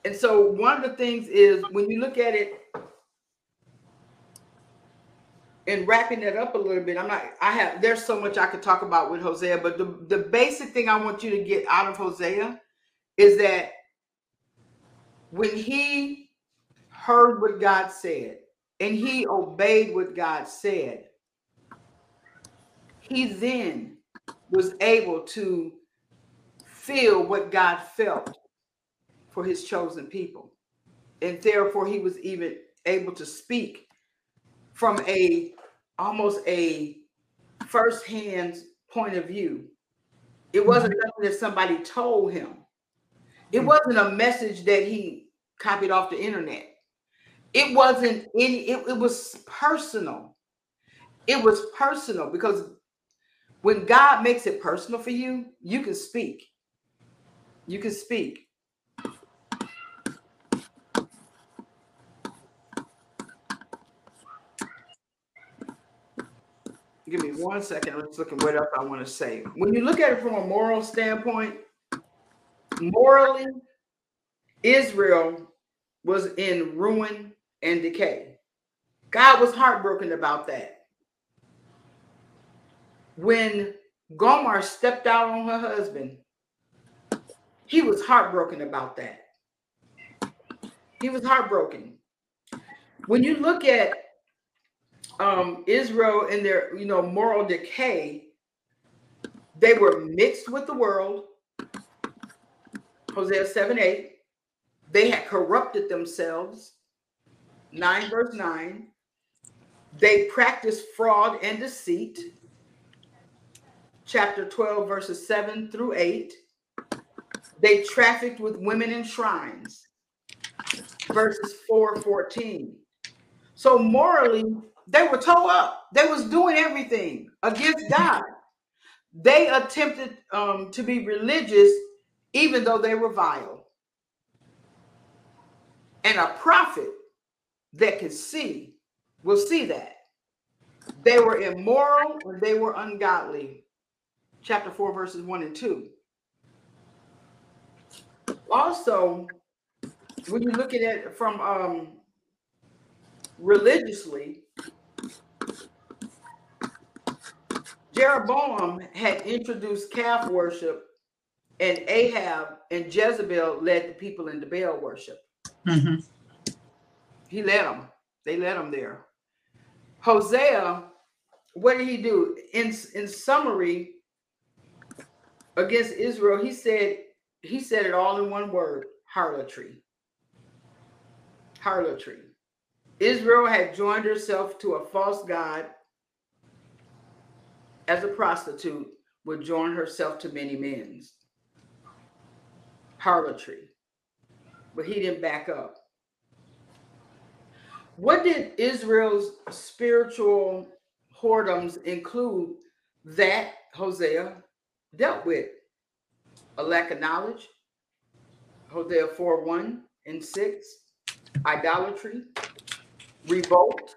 And so one of the things is when you look at it and wrapping that up a little bit, I'm not, I have, there's so much I could talk about with Hosea, but the, the basic thing I want you to get out of Hosea is that when he heard what God said and he obeyed what God said, he then was able to feel what God felt for his chosen people. And therefore, he was even able to speak from a almost a first-hand point of view. It wasn't mm-hmm. nothing that somebody told him. It mm. wasn't a message that he copied off the internet. It wasn't any, it, it was personal. It was personal because when God makes it personal for you, you can speak. You can speak. Give me one second. Let's look at what else I want to say. When you look at it from a moral standpoint, morally, Israel was in ruin and decay. God was heartbroken about that. When Gomer stepped out on her husband, he was heartbroken about that. He was heartbroken. When you look at um, Israel in their you know moral decay, they were mixed with the world. Hosea 7 8. They had corrupted themselves. 9 verse 9. They practiced fraud and deceit. Chapter 12, verses 7 through 8. They trafficked with women in shrines. Verses 4 14. So morally, they were toe up. They was doing everything against God. They attempted um, to be religious, even though they were vile. And a prophet that can see will see that. They were immoral and they were ungodly. Chapter 4, verses 1 and 2. Also, when you look at it from um, religiously, Jeroboam had introduced calf worship, and Ahab and Jezebel led the people into Baal worship. hmm He led them. They led them there. Hosea, what did he do? In in summary, against Israel, he said he said it all in one word: harlotry. Harlotry. Israel had joined herself to a false god as a prostitute would join herself to many men's. Harlotry. But he didn't back up. What did Israel's spiritual whoredoms include that Hosea dealt with? A lack of knowledge, Hosea 4 1 and 6, idolatry, revolt,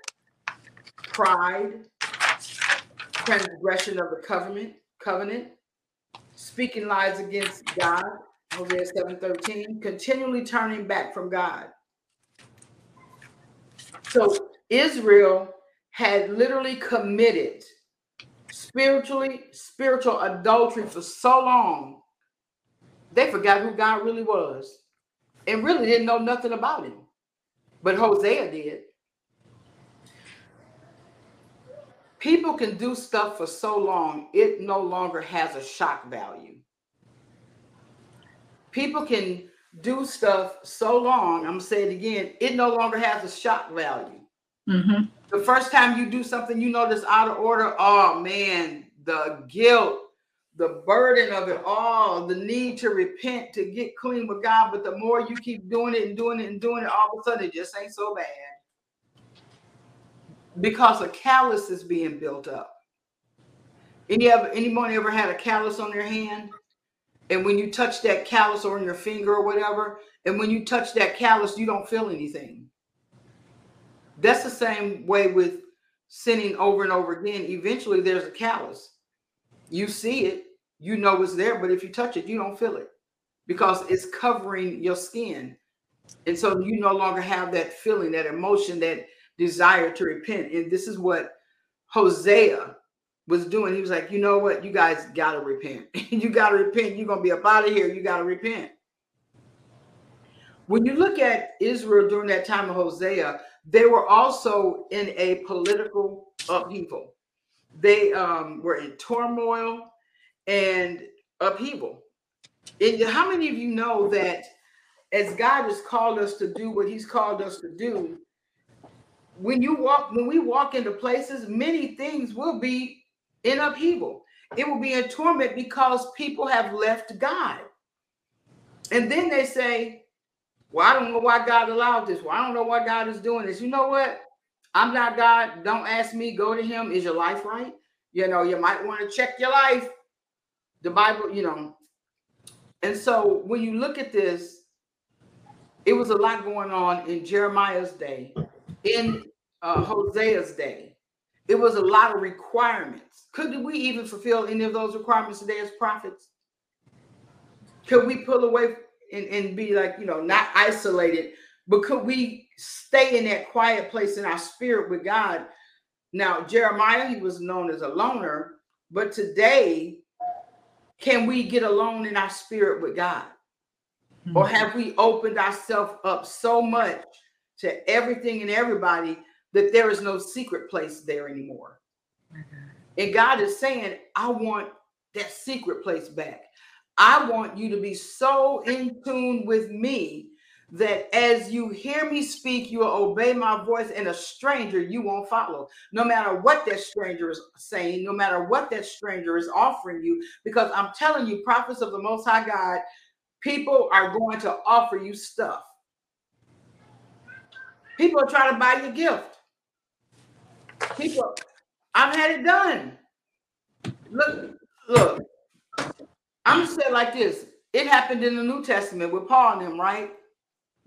pride, transgression of the covenant, covenant, speaking lies against God, Hosea 7 13, continually turning back from God. So Israel had literally committed spiritually spiritual adultery for so long they forgot who God really was and really didn't know nothing about him. But Hosea did. People can do stuff for so long, it no longer has a shock value. People can do stuff so long, I'm gonna say it again, it no longer has a shock value. hmm The first time you do something you know that's out of order, oh man, the guilt, the burden of it all, the need to repent, to get clean with God. But the more you keep doing it and doing it and doing it, all of a sudden it just ain't so bad. Because a callus is being built up. Any ever anyone ever had a callus on their hand? And when you touch that callus or on your finger or whatever, and when you touch that callus, you don't feel anything. That's the same way with sinning over and over again. Eventually, there's a callus. You see it, you know it's there, but if you touch it, you don't feel it because it's covering your skin. And so you no longer have that feeling, that emotion, that desire to repent. And this is what Hosea was doing. He was like, you know what? You guys got to repent. you got to repent. You're going to be up out of here. You got to repent. When you look at Israel during that time of Hosea, they were also in a political upheaval. They um, were in turmoil and upheaval. And how many of you know that as God has called us to do what He's called us to do, when you walk, when we walk into places, many things will be in upheaval. It will be in torment because people have left God. And then they say, Well, I don't know why God allowed this. Well, I don't know why God is doing this. You know what? I'm not God. Don't ask me. Go to Him. Is your life right? You know, you might want to check your life. The Bible, you know. And so when you look at this, it was a lot going on in Jeremiah's day, in uh, Hosea's day. It was a lot of requirements. Could we even fulfill any of those requirements today as prophets? Could we pull away and, and be like, you know, not isolated, but could we stay in that quiet place in our spirit with God? Now, Jeremiah, he was known as a loner, but today, can we get alone in our spirit with God? Or have we opened ourselves up so much to everything and everybody that there is no secret place there anymore? And God is saying, I want that secret place back. I want you to be so in tune with me that as you hear me speak, you will obey my voice, and a stranger you won't follow, no matter what that stranger is saying, no matter what that stranger is offering you. Because I'm telling you, prophets of the Most High God, people are going to offer you stuff. People are trying to buy your gift. People, I've had it done. Look, look. I'm gonna say it like this. It happened in the New Testament with Paul and them, right?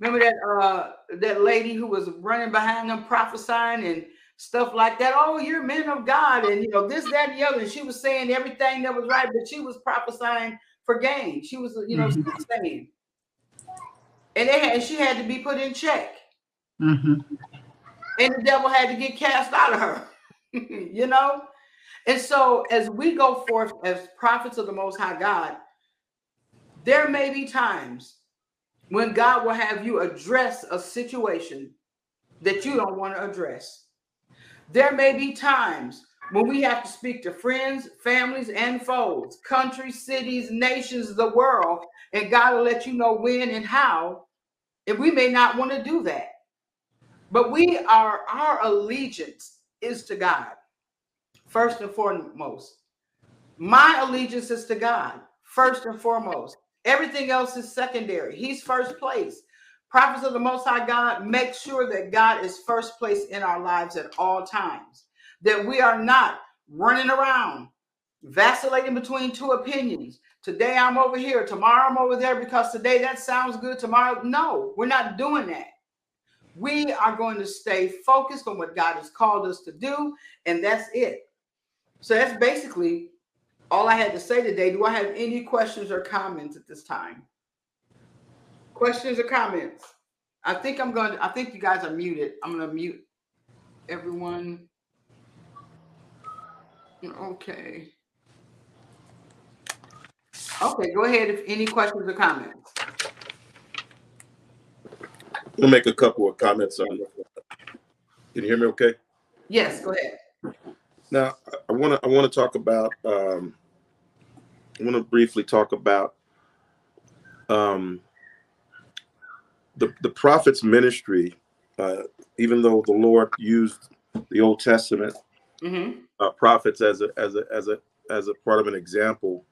Remember that uh that lady who was running behind them prophesying and stuff like that. Oh, you're men of God, and you know, this, that, and the other. And she was saying everything that was right, but she was prophesying for gain. She was, you know, Mhm. saying. And they had she had to be put in check. Hmm and the devil had to get cast out of her you know And so, as we go forth as prophets of the Most High God, there may be times when God will have you address a situation that you don't want to address. There may be times when we have to speak to friends, families, and foes, countries, cities, nations, the world, and God will let you know when and how. And we may not want to do that. But we are, our allegiance is to God, first and foremost. My allegiance is to God, first and foremost. Everything else is secondary. He's first place. Prophets of the Most High God make sure that God is first place in our lives at all times, that we are not running around, vacillating between two opinions. Today I'm over here, tomorrow I'm over there because today that sounds good, tomorrow. No, we're not doing that. We are going to stay focused on what God has called us to do, and that's it. So that's basically all I had to say today. Do I have any questions or comments at this time? Questions or comments? I think I'm going to, I think you guys are muted. I'm going to mute everyone. Okay. Okay, go ahead if any questions or comments. I'll make a couple of comments on. Can you hear me okay? Yes, go ahead. Now, I want to I want to talk about um, I want to briefly talk about um, the the prophet's ministry. Uh, even though the Lord used the Old Testament Mm-hmm. uh, prophets as a as a as a as a part of an example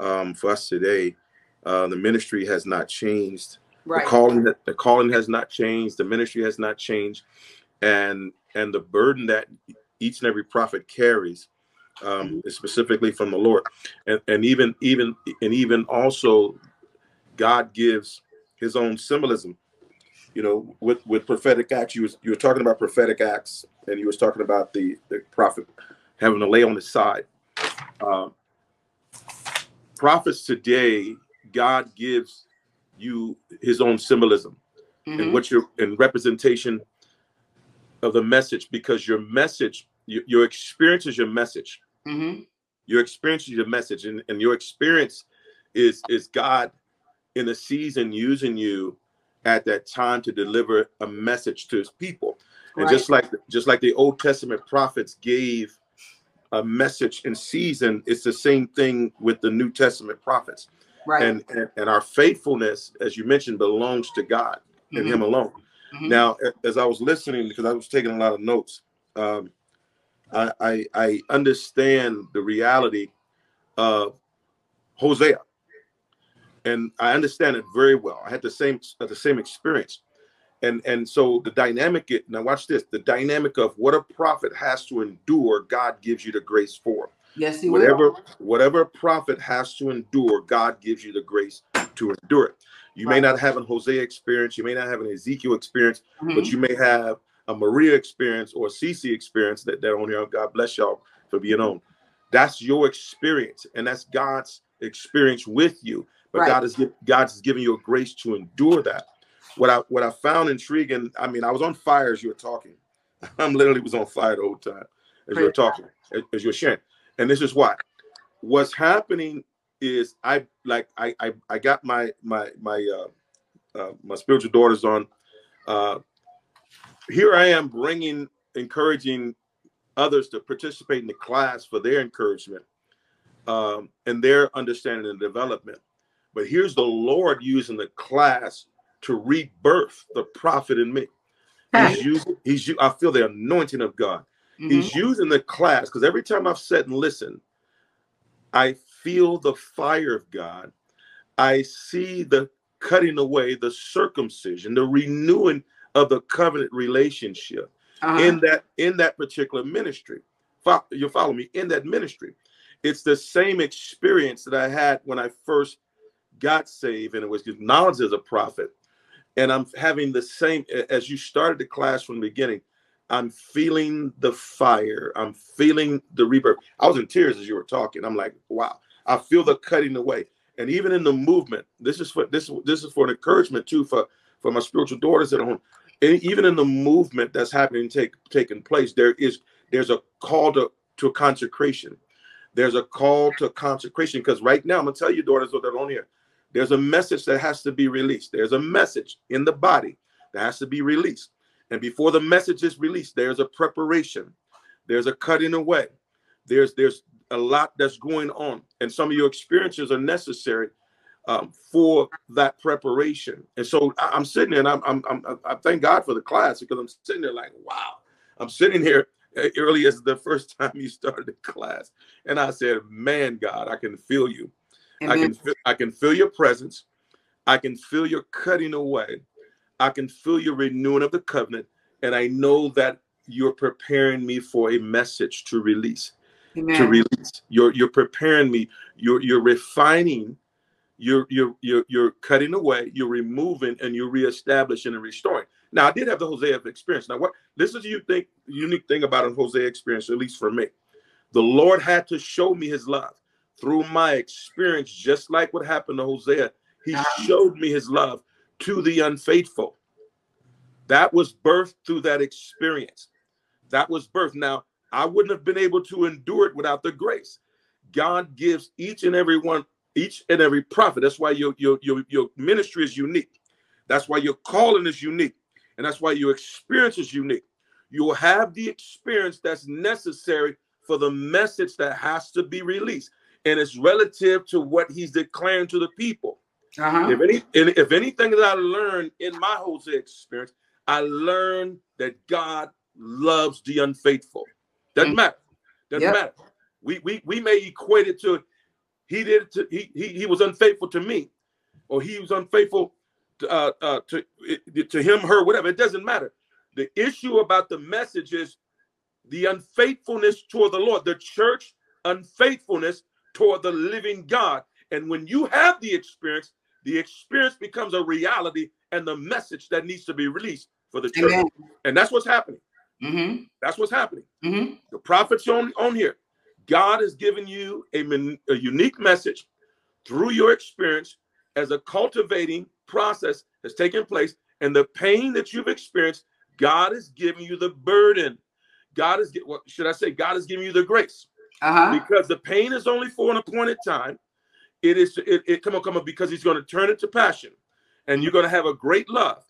um, for us today, uh, the ministry has not changed. Right. The calling the calling has not changed. The ministry has not changed, and and the burden that each and every prophet carries um, is specifically from the Lord, and and even even and even also, God gives His own symbolism. You know, with with prophetic acts, you was you were talking about prophetic acts, and you was talking about the the prophet having to lay on his side. Um, prophets today, God gives you His own symbolism and Mhm. what your and representation of the message because your message your, your experience is your message Mhm. your experience is your message and, and your experience is is god in a season using you at that time to deliver a message to his people and Right. just like just like the old testament prophets gave a message in season it's the same thing with the new testament prophets Right. and, and and our faithfulness as you mentioned belongs to god and Mhm. him alone Mhm. now, as I was listening, because I was taking a lot of notes, um, I, I I understand the reality of Hosea, and I understand it very well. I had the same the same experience, and and so the dynamic. It, now watch this: the dynamic of what a prophet has to endure, God gives you the grace for. Yes, he will. Whatever whatever a prophet has to endure, God gives you the grace to endure it. You may not have an Hosea experience, you may not have an Ezekiel experience, but Mhm. you may have a Maria experience or a CC experience that they're on here. God bless y'all for being on. That's your experience, and that's God's experience with you. But Right. God is God's giving you a grace to endure that. What I what I found intriguing, I mean, I was on fire as you were talking. I'm literally was on fire the whole time as you were talking, as, as you were sharing. And this is why. What's happening is I like I I, I got my my my uh, uh my spiritual daughters on uh here I am bringing, encouraging others to participate in the class for their encouragement um, and their understanding and development. But here's the Lord using the class to rebirth the prophet in me. He's using, he's, I feel the anointing of God. Mhm. He's using the class because every time I've sat and listened, I feel the fire of God. I see the cutting away, the circumcision, the renewing of the covenant relationship Uh-huh. in that in that particular ministry. You follow me in that ministry. It's the same experience that I had when I first got saved, and it was acknowledged as a prophet. And I'm having the same as you started the class from the beginning. I'm feeling the fire. I'm feeling the rebirth. I was in tears as you were talking. I'm like, wow. I feel the cutting away. And even in the movement, this is for this this is for an encouragement too for for my spiritual daughters at home. And even in the movement that's happening take taking place, there is there's a call to to consecration. There's a call to consecration because right now, I'm gonna tell you, daughters what that are on here, there's a message that has to be released. There's a message in the body that has to be released. And before the message is released, there's a preparation, there's a cutting away, there's there's a lot that's going on, and some of your experiences are necessary um, for that preparation. And so I, am sitting there, and I'm, I'm, I'm I thank God for the class because I'm sitting there like, wow, I'm sitting here early as the first time you started the class, and I said, man, God, I can feel you. Amen. I can feel, I can feel your presence. I can feel your cutting away. I can feel your renewing of the covenant. And I know that you're preparing me for a message to release. Amen. To release. You're you're preparing me. You're you're refining. You're you're you're you're cutting away. You're removing and you're reestablishing and restoring. Now I did have the Hosea experience. Now what this is you think unique thing about a Hosea experience, at least for me. The Lord had to show me His love through my experience, just like what happened to Hosea. He uh-huh. showed me His love to the unfaithful. That was birthed through that experience. That was birth. Now, I wouldn't have been able to endure it without the grace. God gives each and every one, each and every prophet. That's why your, your, your, your ministry is unique. That's why your calling is unique. And that's why your experience is unique. You'll have the experience that's necessary for the message that has to be released. And it's relative to what he's declaring to the people. Uh-huh. If any, if anything that I learned in my Hosea experience, I learned that God loves the unfaithful. Doesn't mm. matter. Doesn't yep. matter. We, we we may equate it to he did it to he he, he was unfaithful to me, or he was unfaithful to, uh, uh, to to him, her, whatever. It doesn't matter. The issue about the message is the unfaithfulness toward the Lord, the church unfaithfulness toward the living God. And when you have the experience, the experience becomes a reality and the message that needs to be released for the church. Amen. And that's what's happening. Mm-hmm. That's what's happening. Mm-hmm. The prophets on, on here. God has given you a, a unique message through your experience as a cultivating process has taken place. And the pain that you've experienced, God is giving you the burden. God is, what should I say? God is giving you the grace. Uh-huh. Because the pain is only for an appointed time. It is, it, it come on, come on, because he's going to turn it to passion. And you're going to have a great love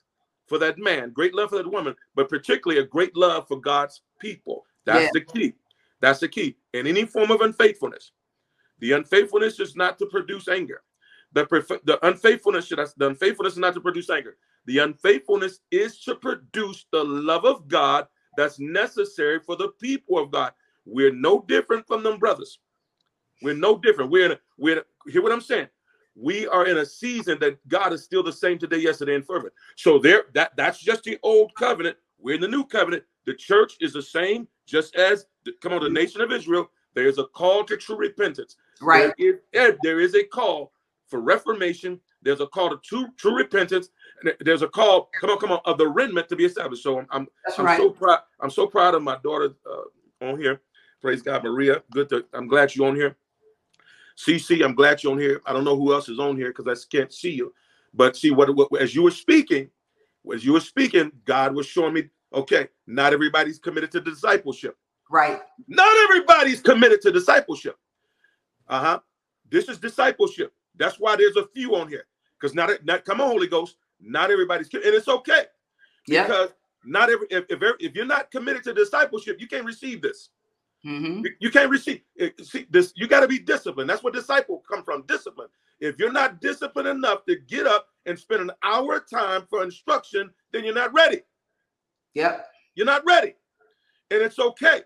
for that man, great love for that woman, but particularly a great love for God's people. That's yeah. the key. That's the key. In any form of unfaithfulness, the unfaithfulness is not to produce anger. The, the unfaithfulness should the unfaithfulness is not to produce anger. The unfaithfulness is to produce the love of God that's necessary for the people of God. We're no different from them brothers. We're no different. We're in a, we're hear what I'm saying we are in a season that God is still the same today, yesterday, and forever. So there, that that's just the old covenant. We're in the new covenant. The church is the same, just as the, come on, the nation of Israel. There is a call to true repentance. Right. There is, there is a call for reformation. There's a call to true, true repentance. There's a call, come on, come on, of the remnant to be established. So I'm, I'm, I'm right. so proud. I'm so proud of my daughter uh, on here. Praise God, Maria. Good to. I'm glad you're on here. CC, I'm glad you're on here. I don't know who else is on here because I can't see you. But see what, what as you were speaking, as you were speaking, God was showing me, okay, not everybody's committed to discipleship. Right. Not everybody's committed to discipleship. Uh-huh. This is discipleship. That's why there's a few on here. Because not, not come on, Holy Ghost. Not everybody's and it's okay. Yeah. Because not every if, if if you're not committed to discipleship, you can't receive this. Mm-hmm. You, can't receive see this. You got to be disciplined. That's where disciple come from. Discipline. If you're not disciplined enough to get up and spend an hour time for instruction, then you're not ready. Yep. You're not ready, and it's okay.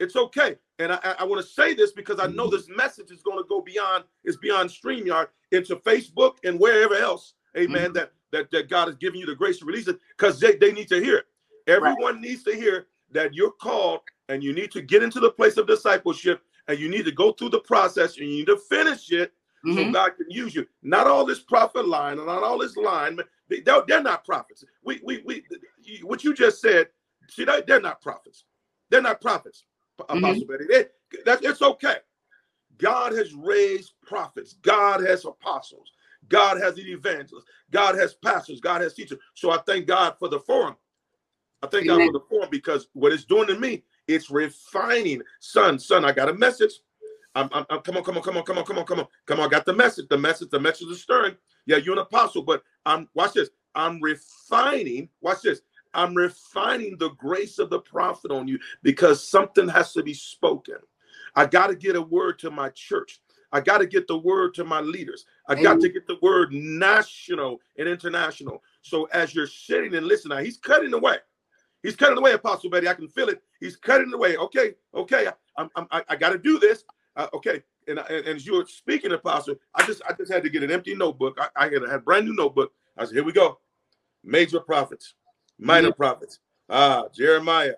It's okay. And I, I want to say this because I know mm-hmm. this message is going to go beyond. It's beyond Streamyard into Facebook and wherever else. Amen. Mm-hmm. That that that God has given you the grace to release it because they, they need to hear it. Everyone right. needs to hear that you're called and you need to get into the place of discipleship and you need to go through the process and you need to finish it mm-hmm. so God can use you. Not all this prophet line and not all this line. They, they're, not prophets. We, we, we, what you just said, see, they, they're not prophets. They're not prophets, mm-hmm. Apostle Betty. They, that, it's okay. God has raised prophets. God has apostles. God has evangelists. God has pastors. God has teachers. So I thank God for the forum. I thank Amen. God for the forum because what it's doing to me It's refining. Son, son, I got a message. I'm, I'm, I'm, come on, come on, come on, come on, come on, come on, come on. I got the message. The message, the message is stirring. Yeah, you're an apostle, but I'm watch this. I'm refining. Watch this. I'm refining the grace of the prophet on you because something has to be spoken. I got to get a word to my church. I got to get the word to my leaders. I got Amen. to get the word national and international. So as you're sitting and listening, now he's cutting away. He's cutting away, Apostle Betty. I can feel it. He's cutting away. Okay, okay. I'm, I'm I, I got to do this. Uh, okay. And, and, and as you were speaking, Apostle, I just I just had to get an empty notebook. I, I had a brand new notebook. I said, here we go. Major prophets, minor prophets. Ah, Jeremiah.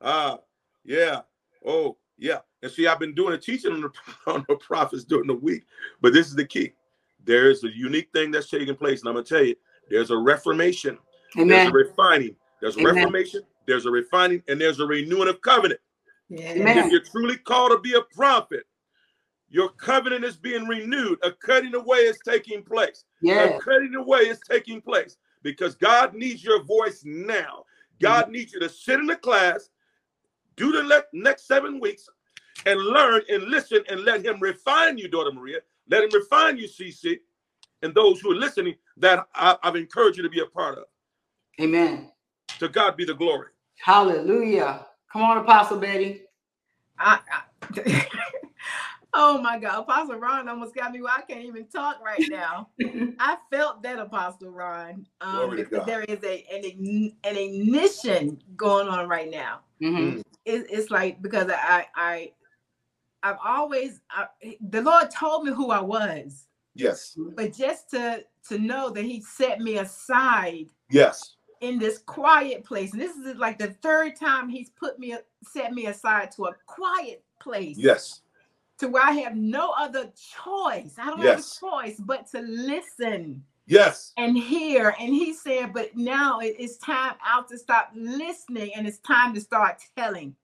Ah, yeah. Oh, yeah. And see, I've been doing a teaching on the, on the prophets during the week, but this is the key. There is a unique thing that's taking place, and I'm gonna tell you, there's a reformation, Amen. there's a refining, there's a Amen. reformation, there's a refining, and there's a renewing of covenant. Yeah. If you're truly called to be a prophet, your covenant is being renewed. A cutting away is taking place. Yes. A cutting away is taking place because God needs your voice now. God needs you to sit in the class, do the le- next seven weeks, and learn and listen and let Him refine you, daughter Maria. Let Him refine you, CC, and those who are listening that I, I've encouraged you to be a part of. Amen. To God be the glory. Hallelujah. Come on, Apostle Betty. I, I, oh my God, Apostle Ron almost got me where I can't even talk right now. I felt that, Apostle Ron, um, Glory to because God. there is a an, an ignition going on right now. Mhm. It, it's like because I I I've always I, the Lord told me who I was, Yes. but just to to know that He set me aside Yes. In this quiet place, and this is like the third time He's put me set me aside to a quiet place Yes. to where I have no other choice. I don't Yes. have a choice but to listen Yes. and hear. And he said, but now it's time out to stop listening and it's time to start telling.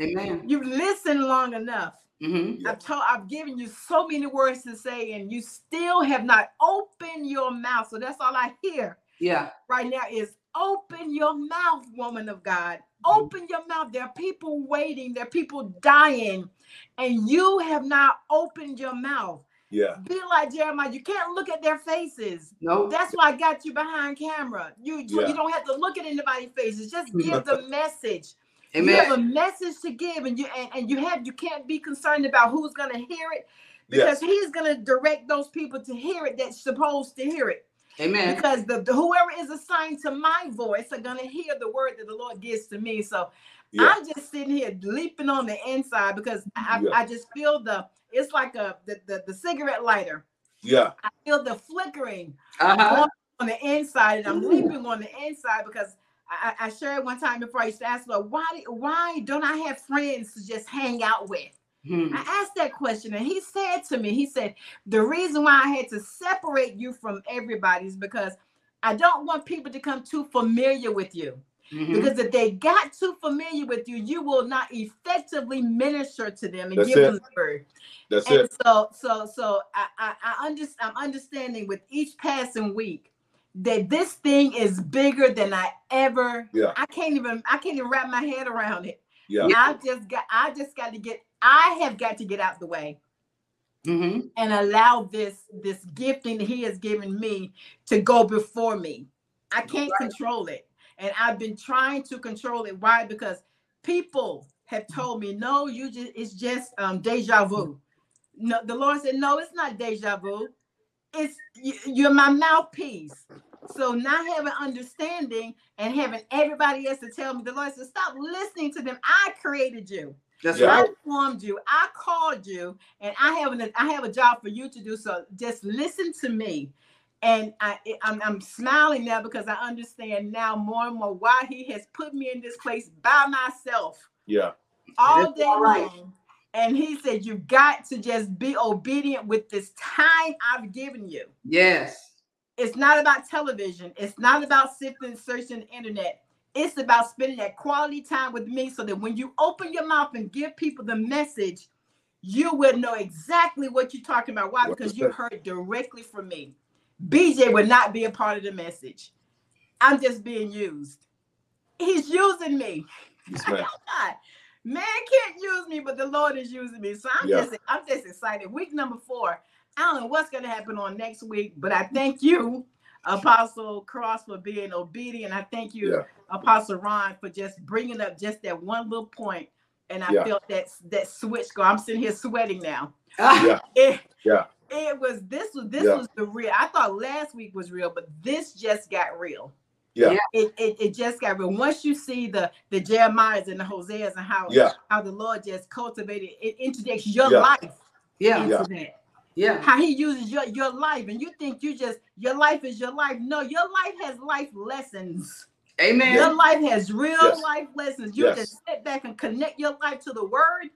Amen. You've listened long enough. hmm Yeah. I've told I've given you so many words to say, and you still have not opened your mouth. So that's all I hear Yeah. right now is open your mouth, woman of God. Mm-hmm. Open your mouth. There are people waiting, there are people dying, and you have not opened your mouth. Yeah. Be like Jeremiah. You can't look at their faces. No. That's why I got you behind camera. You you, Yeah. you don't have to look at anybody's faces. Just mm-hmm. give the message. Amen. You have a message to give, and you and, and you have you can't be concerned about who's gonna hear it because Yes. he's gonna direct those people to hear it that's supposed to hear it. Amen. Because the, the whoever is assigned to my voice are gonna hear the word that the Lord gives to me. So Yeah. I'm just sitting here leaping on the inside because I, Yeah. I just feel the it's like a the, the, the cigarette lighter. Yeah. I feel the flickering Uh-huh. on the inside, and I'm Ooh. leaping on the inside because I, I I shared one time before I used to ask Lord, why why don't I have friends to just hang out with? Hmm. I asked that question, and he said to me, he said, the reason why I had to separate you from everybody is because I don't want people to come too familiar with you. Mhm. Because if they got too familiar with you, you will not effectively minister to them and That's give it. them the word. That's And it. so, so, so I, I, I under, I'm understanding with each passing week that this thing is bigger than I ever. Yeah. I can't even, I can't even wrap my head around it. Yeah. I just got, I just got to get, I have got to get out the way Mhm. and allow this, this gifting that He has given me to go before me. I can't control it, and I've been trying to control it. Why? Because people have told me, no, you just, it's just um, deja vu. No, the Lord said, no, it's not deja vu. It's you're my mouthpiece. So not having understanding and having everybody else to tell me, the Lord said, stop listening to them. I created you. That's Yeah. right. I formed you. I called you, and I have an I have a job for you to do. So just listen to me. And I I'm, I'm smiling now because I understand now more and more why He has put me in this place by myself Yeah. all That's day all right. long. And He said, "You've got to just be obedient with this time I've given you." Yes. It's not about television. It's not about sifting, searching the internet. It's about spending that quality time with me so that when you open your mouth and give people the message, you will know exactly what you're talking about. Why? Because you heard directly from me. BJ would not be a part of the message. I'm just being used. He's using me. Yes. God. Man can't use me, but the Lord is using me. So I'm Yeah. just I'm just excited. Week number four. I don't know what's gonna happen on next week, but I thank you, Apostle Cross, for being obedient. I thank you, Yeah. Apostle Ron, for just bringing up just that one little point. And I Yeah. felt that that switch go. I'm sitting here sweating now. Yeah. It, Yeah. it was this was this Yeah. was the real. I thought last week was real, but this just got real. Yeah. Yeah. It, it it just got real. Once you see the the Jeremiahs and the Hoseas and how Yeah. how the Lord just cultivated it introduces your Yeah. life Yeah, into Yeah. That. yeah, How he uses your your life, and you think you just your life is your life. No, your life has life lessons. amen. Your life has real Yes. life lessons. You Yes. just sit back and connect your life to the word,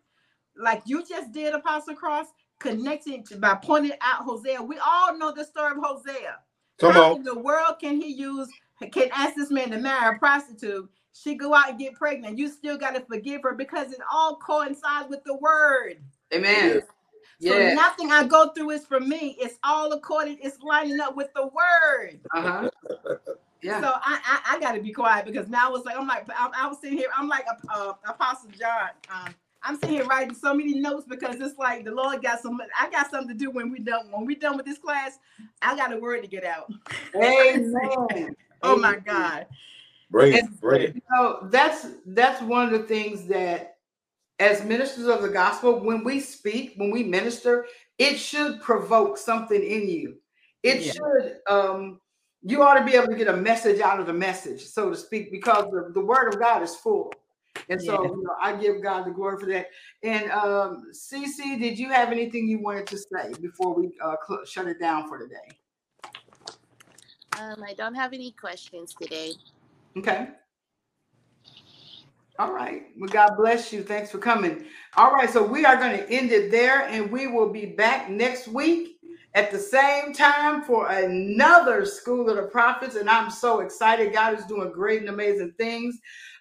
like you just did, Apostle Cross, connecting to by pointing out Hosea. We all know the story of Hosea. Come How on. in the world can he use can ask this man to marry a prostitute? She go out and get pregnant. You still got to forgive her because it all coincides with the word. Amen. So nothing I go through is for me. It's all according. It's lining up with the word. Uh-huh. Yeah. So I I, I got to be quiet because now it's like I'm like I'm, I was sitting here. I'm like uh, Apostle John. Um, I'm sitting here writing so many notes because it's like the Lord got some. I got something to do when we done when we done with this class. I got a word to get out. Amen. Oh my God. Bring it. And- Bring it. You know, that's that's one of the things that as ministers of the gospel, when we speak, when we minister, it should provoke something in you. It Yeah. should um you ought to be able to get a message out of the message, so to speak, because the, the word of God is full. And so Yeah. you know, I give God the glory for that. And um CC, did you have anything you wanted to say before we uh, cl- shut it down for today? Um, I don't have any questions today. Okay. All right. Well, God bless you. Thanks for coming. All right. So we are going to end it there and we will be back next week at the same time for another School of the Prophets. And I'm so excited. God is doing great and amazing things.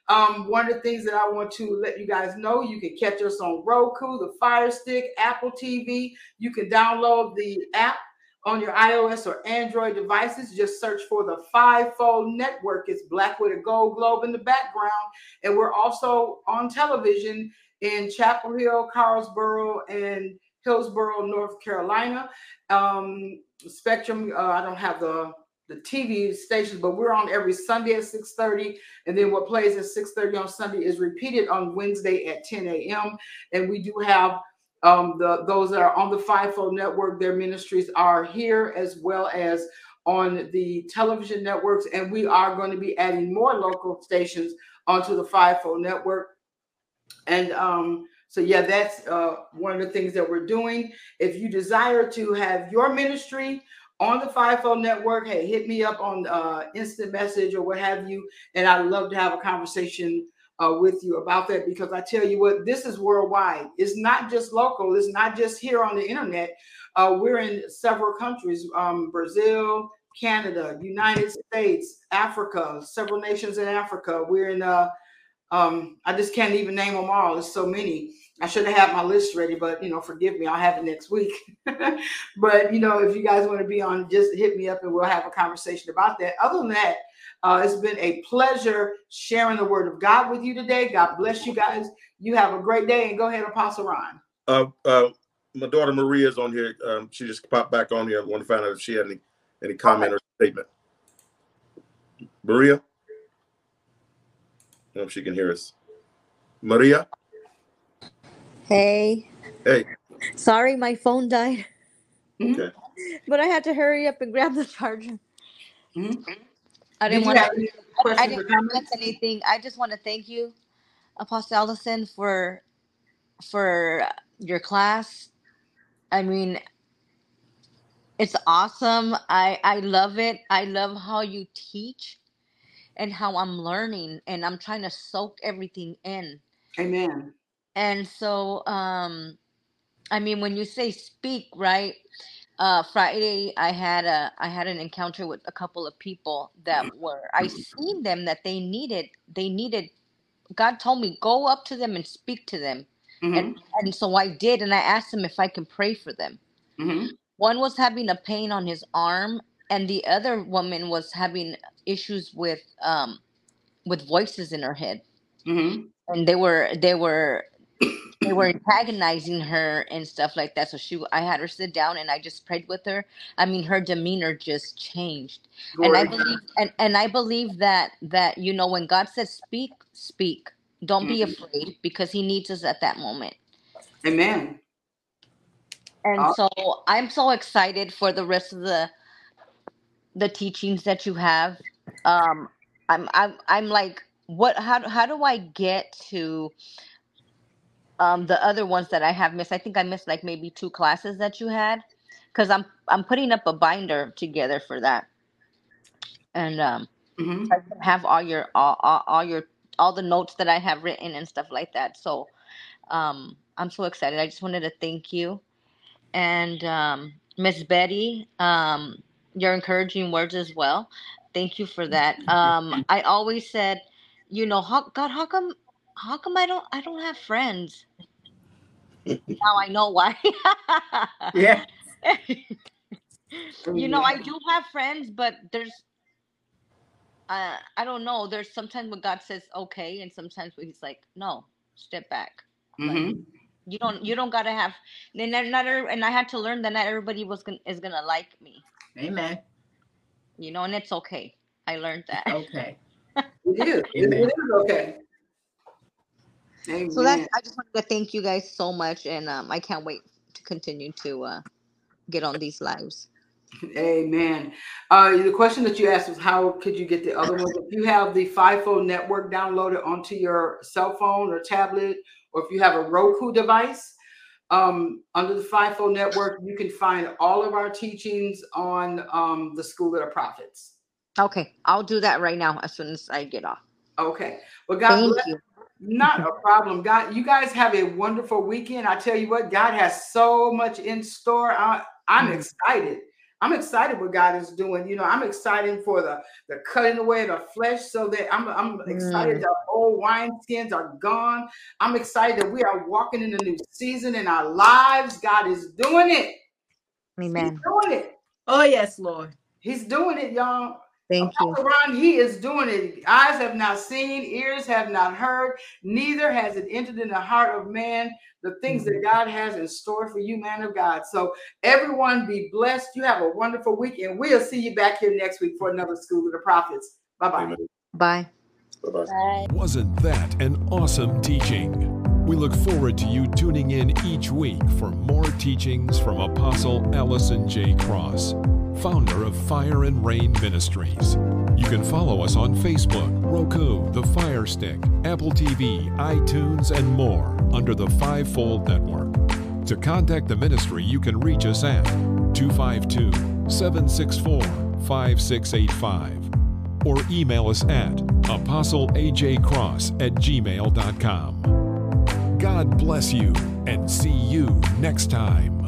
Um, one of the things that I want to let you guys know, you can catch us on Roku, the Fire Stick, Apple TV. You can download the app on your iOS or Android devices. Just search for the Fivefold Network. It's black with a gold globe in the background. And we're also on television in Chapel Hill, Carrboro, and Hillsborough, North Carolina. Um, Spectrum, uh, I don't have the the TV stations, but we're on every Sunday at 6:30. And then what plays at 6:30 on Sunday is repeated on Wednesday at 10 a.m. And we do have um, the those that are on the Fivefold Network, their ministries are here as well as on the television networks, and we are going to be adding more local stations onto the Fivefold Network. And um, so, yeah, that's uh, one of the things that we're doing. If you desire to have your ministry on the Fivefold Network, hey, hit me up on uh, instant message or what have you, and I'd love to have a conversation uh, with you about that because I tell you what, this is worldwide. It's not just local. It's not just here on the internet. Uh, we're in several countries: um, Brazil, Canada, United States, Africa, several nations in Africa. We're in. Uh, um, I just can't even name them all. There's so many. I should have had my list ready, but you know, forgive me. I'll have it next week. but you know, if you guys want to be on, just hit me up and we'll have a conversation about that. Other than that, uh, it's been a pleasure sharing the word of God with you today. God bless you guys. You have a great day and go ahead, Apostle Ron. Uh, uh, my daughter Maria's on here. Um, she just popped back on here. I want to find out if she had any any comment or statement. Maria, I don't know if she can hear us. Maria, Hey. Hey. Sorry, my phone died. Okay. But I had to hurry up and grab the charger. Mhm. I Did didn't you want to. any I questions or didn't want to comments? miss anything. I just want to thank you, Apostle Allison, for for your class. I mean, it's awesome. I I love it. I love how you teach and how I'm learning and I'm trying to soak everything in. Amen. And so, um, I mean, when you say speak, right? Uh, Friday, I had a I had an encounter with a couple of people that were I seen them that they needed they needed. God told me go up to them and speak to them, and and so I did, and I asked them if I can pray for them. Mhm. One was having a pain on his arm, and the other woman was having issues with um with voices in her head. Mhm. and they were they were they were antagonizing her and stuff like that. So she, I had her sit down and I just prayed with her. I mean, her demeanor just changed, and I Glory believe and and I believe that that you know when God says speak, speak. Don't be Mhm. afraid because He needs us at that moment. Amen. And Uh, so I'm so excited for the rest of the the teachings that you have. Um, I'm I'm I'm like, what? How do- how do I get to um the other ones that I have missed? I think I missed like maybe two classes that you had, because I'm I'm putting up a binder together for that, and um, mhm. I have all your all, all, all your all the notes that I have written and stuff like that. So um, I'm so excited. I just wanted to thank you and um, Miss Betty, um, your encouraging words as well. Thank you for that. Um, I always said, you know, how, God, how come, how come I don't, I don't have friends? now I know why. Yeah. you know, I do have friends, but there's, uh, I don't know. There's sometimes when God says okay, and sometimes when He's like, no, step back. Mm-hmm. You don't, you don't gotta have. Then not, not, every- and I had to learn that not everybody was gonna is gonna like me. Amen. You know, and it's okay. I learned that. Okay. It is. It, Amen. it is okay. Amen. So that's. I just wanted to thank you guys so much, and um, I can't wait to continue to uh, get on these lives. Amen. Uh, the question that you asked was how could you get the other ones? If you have the Fivefold network downloaded onto your cell phone or tablet, or if you have a Roku device, um, under the Fivefold network, you can find all of our teachings on um, the School of the Prophets. Okay, I'll do that right now as soon as I get off. Okay. Well, God Thank bless you. Not a problem. God, you guys have a wonderful weekend. I tell you what, God has so much in store. I, I'm Mm. excited. I'm excited what God is doing. You know, I'm excited for the the cutting away of the flesh so that I'm I'm excited Mm. that old wine skins are gone. I'm excited that we are walking in a new season in our lives. God is doing it. Amen. He's doing it. Oh, yes, Lord. He's doing it, y'all. Thank you. Apostle Ron, he is doing it. Eyes have not seen, ears have not heard, neither has it entered in the heart of man the things that mm-hmm. God has in store for you, man of God. So, everyone be blessed. You have a wonderful week, and we'll see you back here next week for another School of the Prophets. Bye bye. Bye. Bye-bye. Wasn't that an awesome teaching? We look forward to you tuning in each week for more teachings from Apostle Allison J. Cross, founder of Fire and Rain Ministries. You can follow us on Facebook, Roku, The Fire Stick, Apple TV, iTunes, and more under the Fivefold Network. To contact the ministry, you can reach us at 252 764 5685 or email us at apostleajcross at gmail.com. God bless you and see you next time.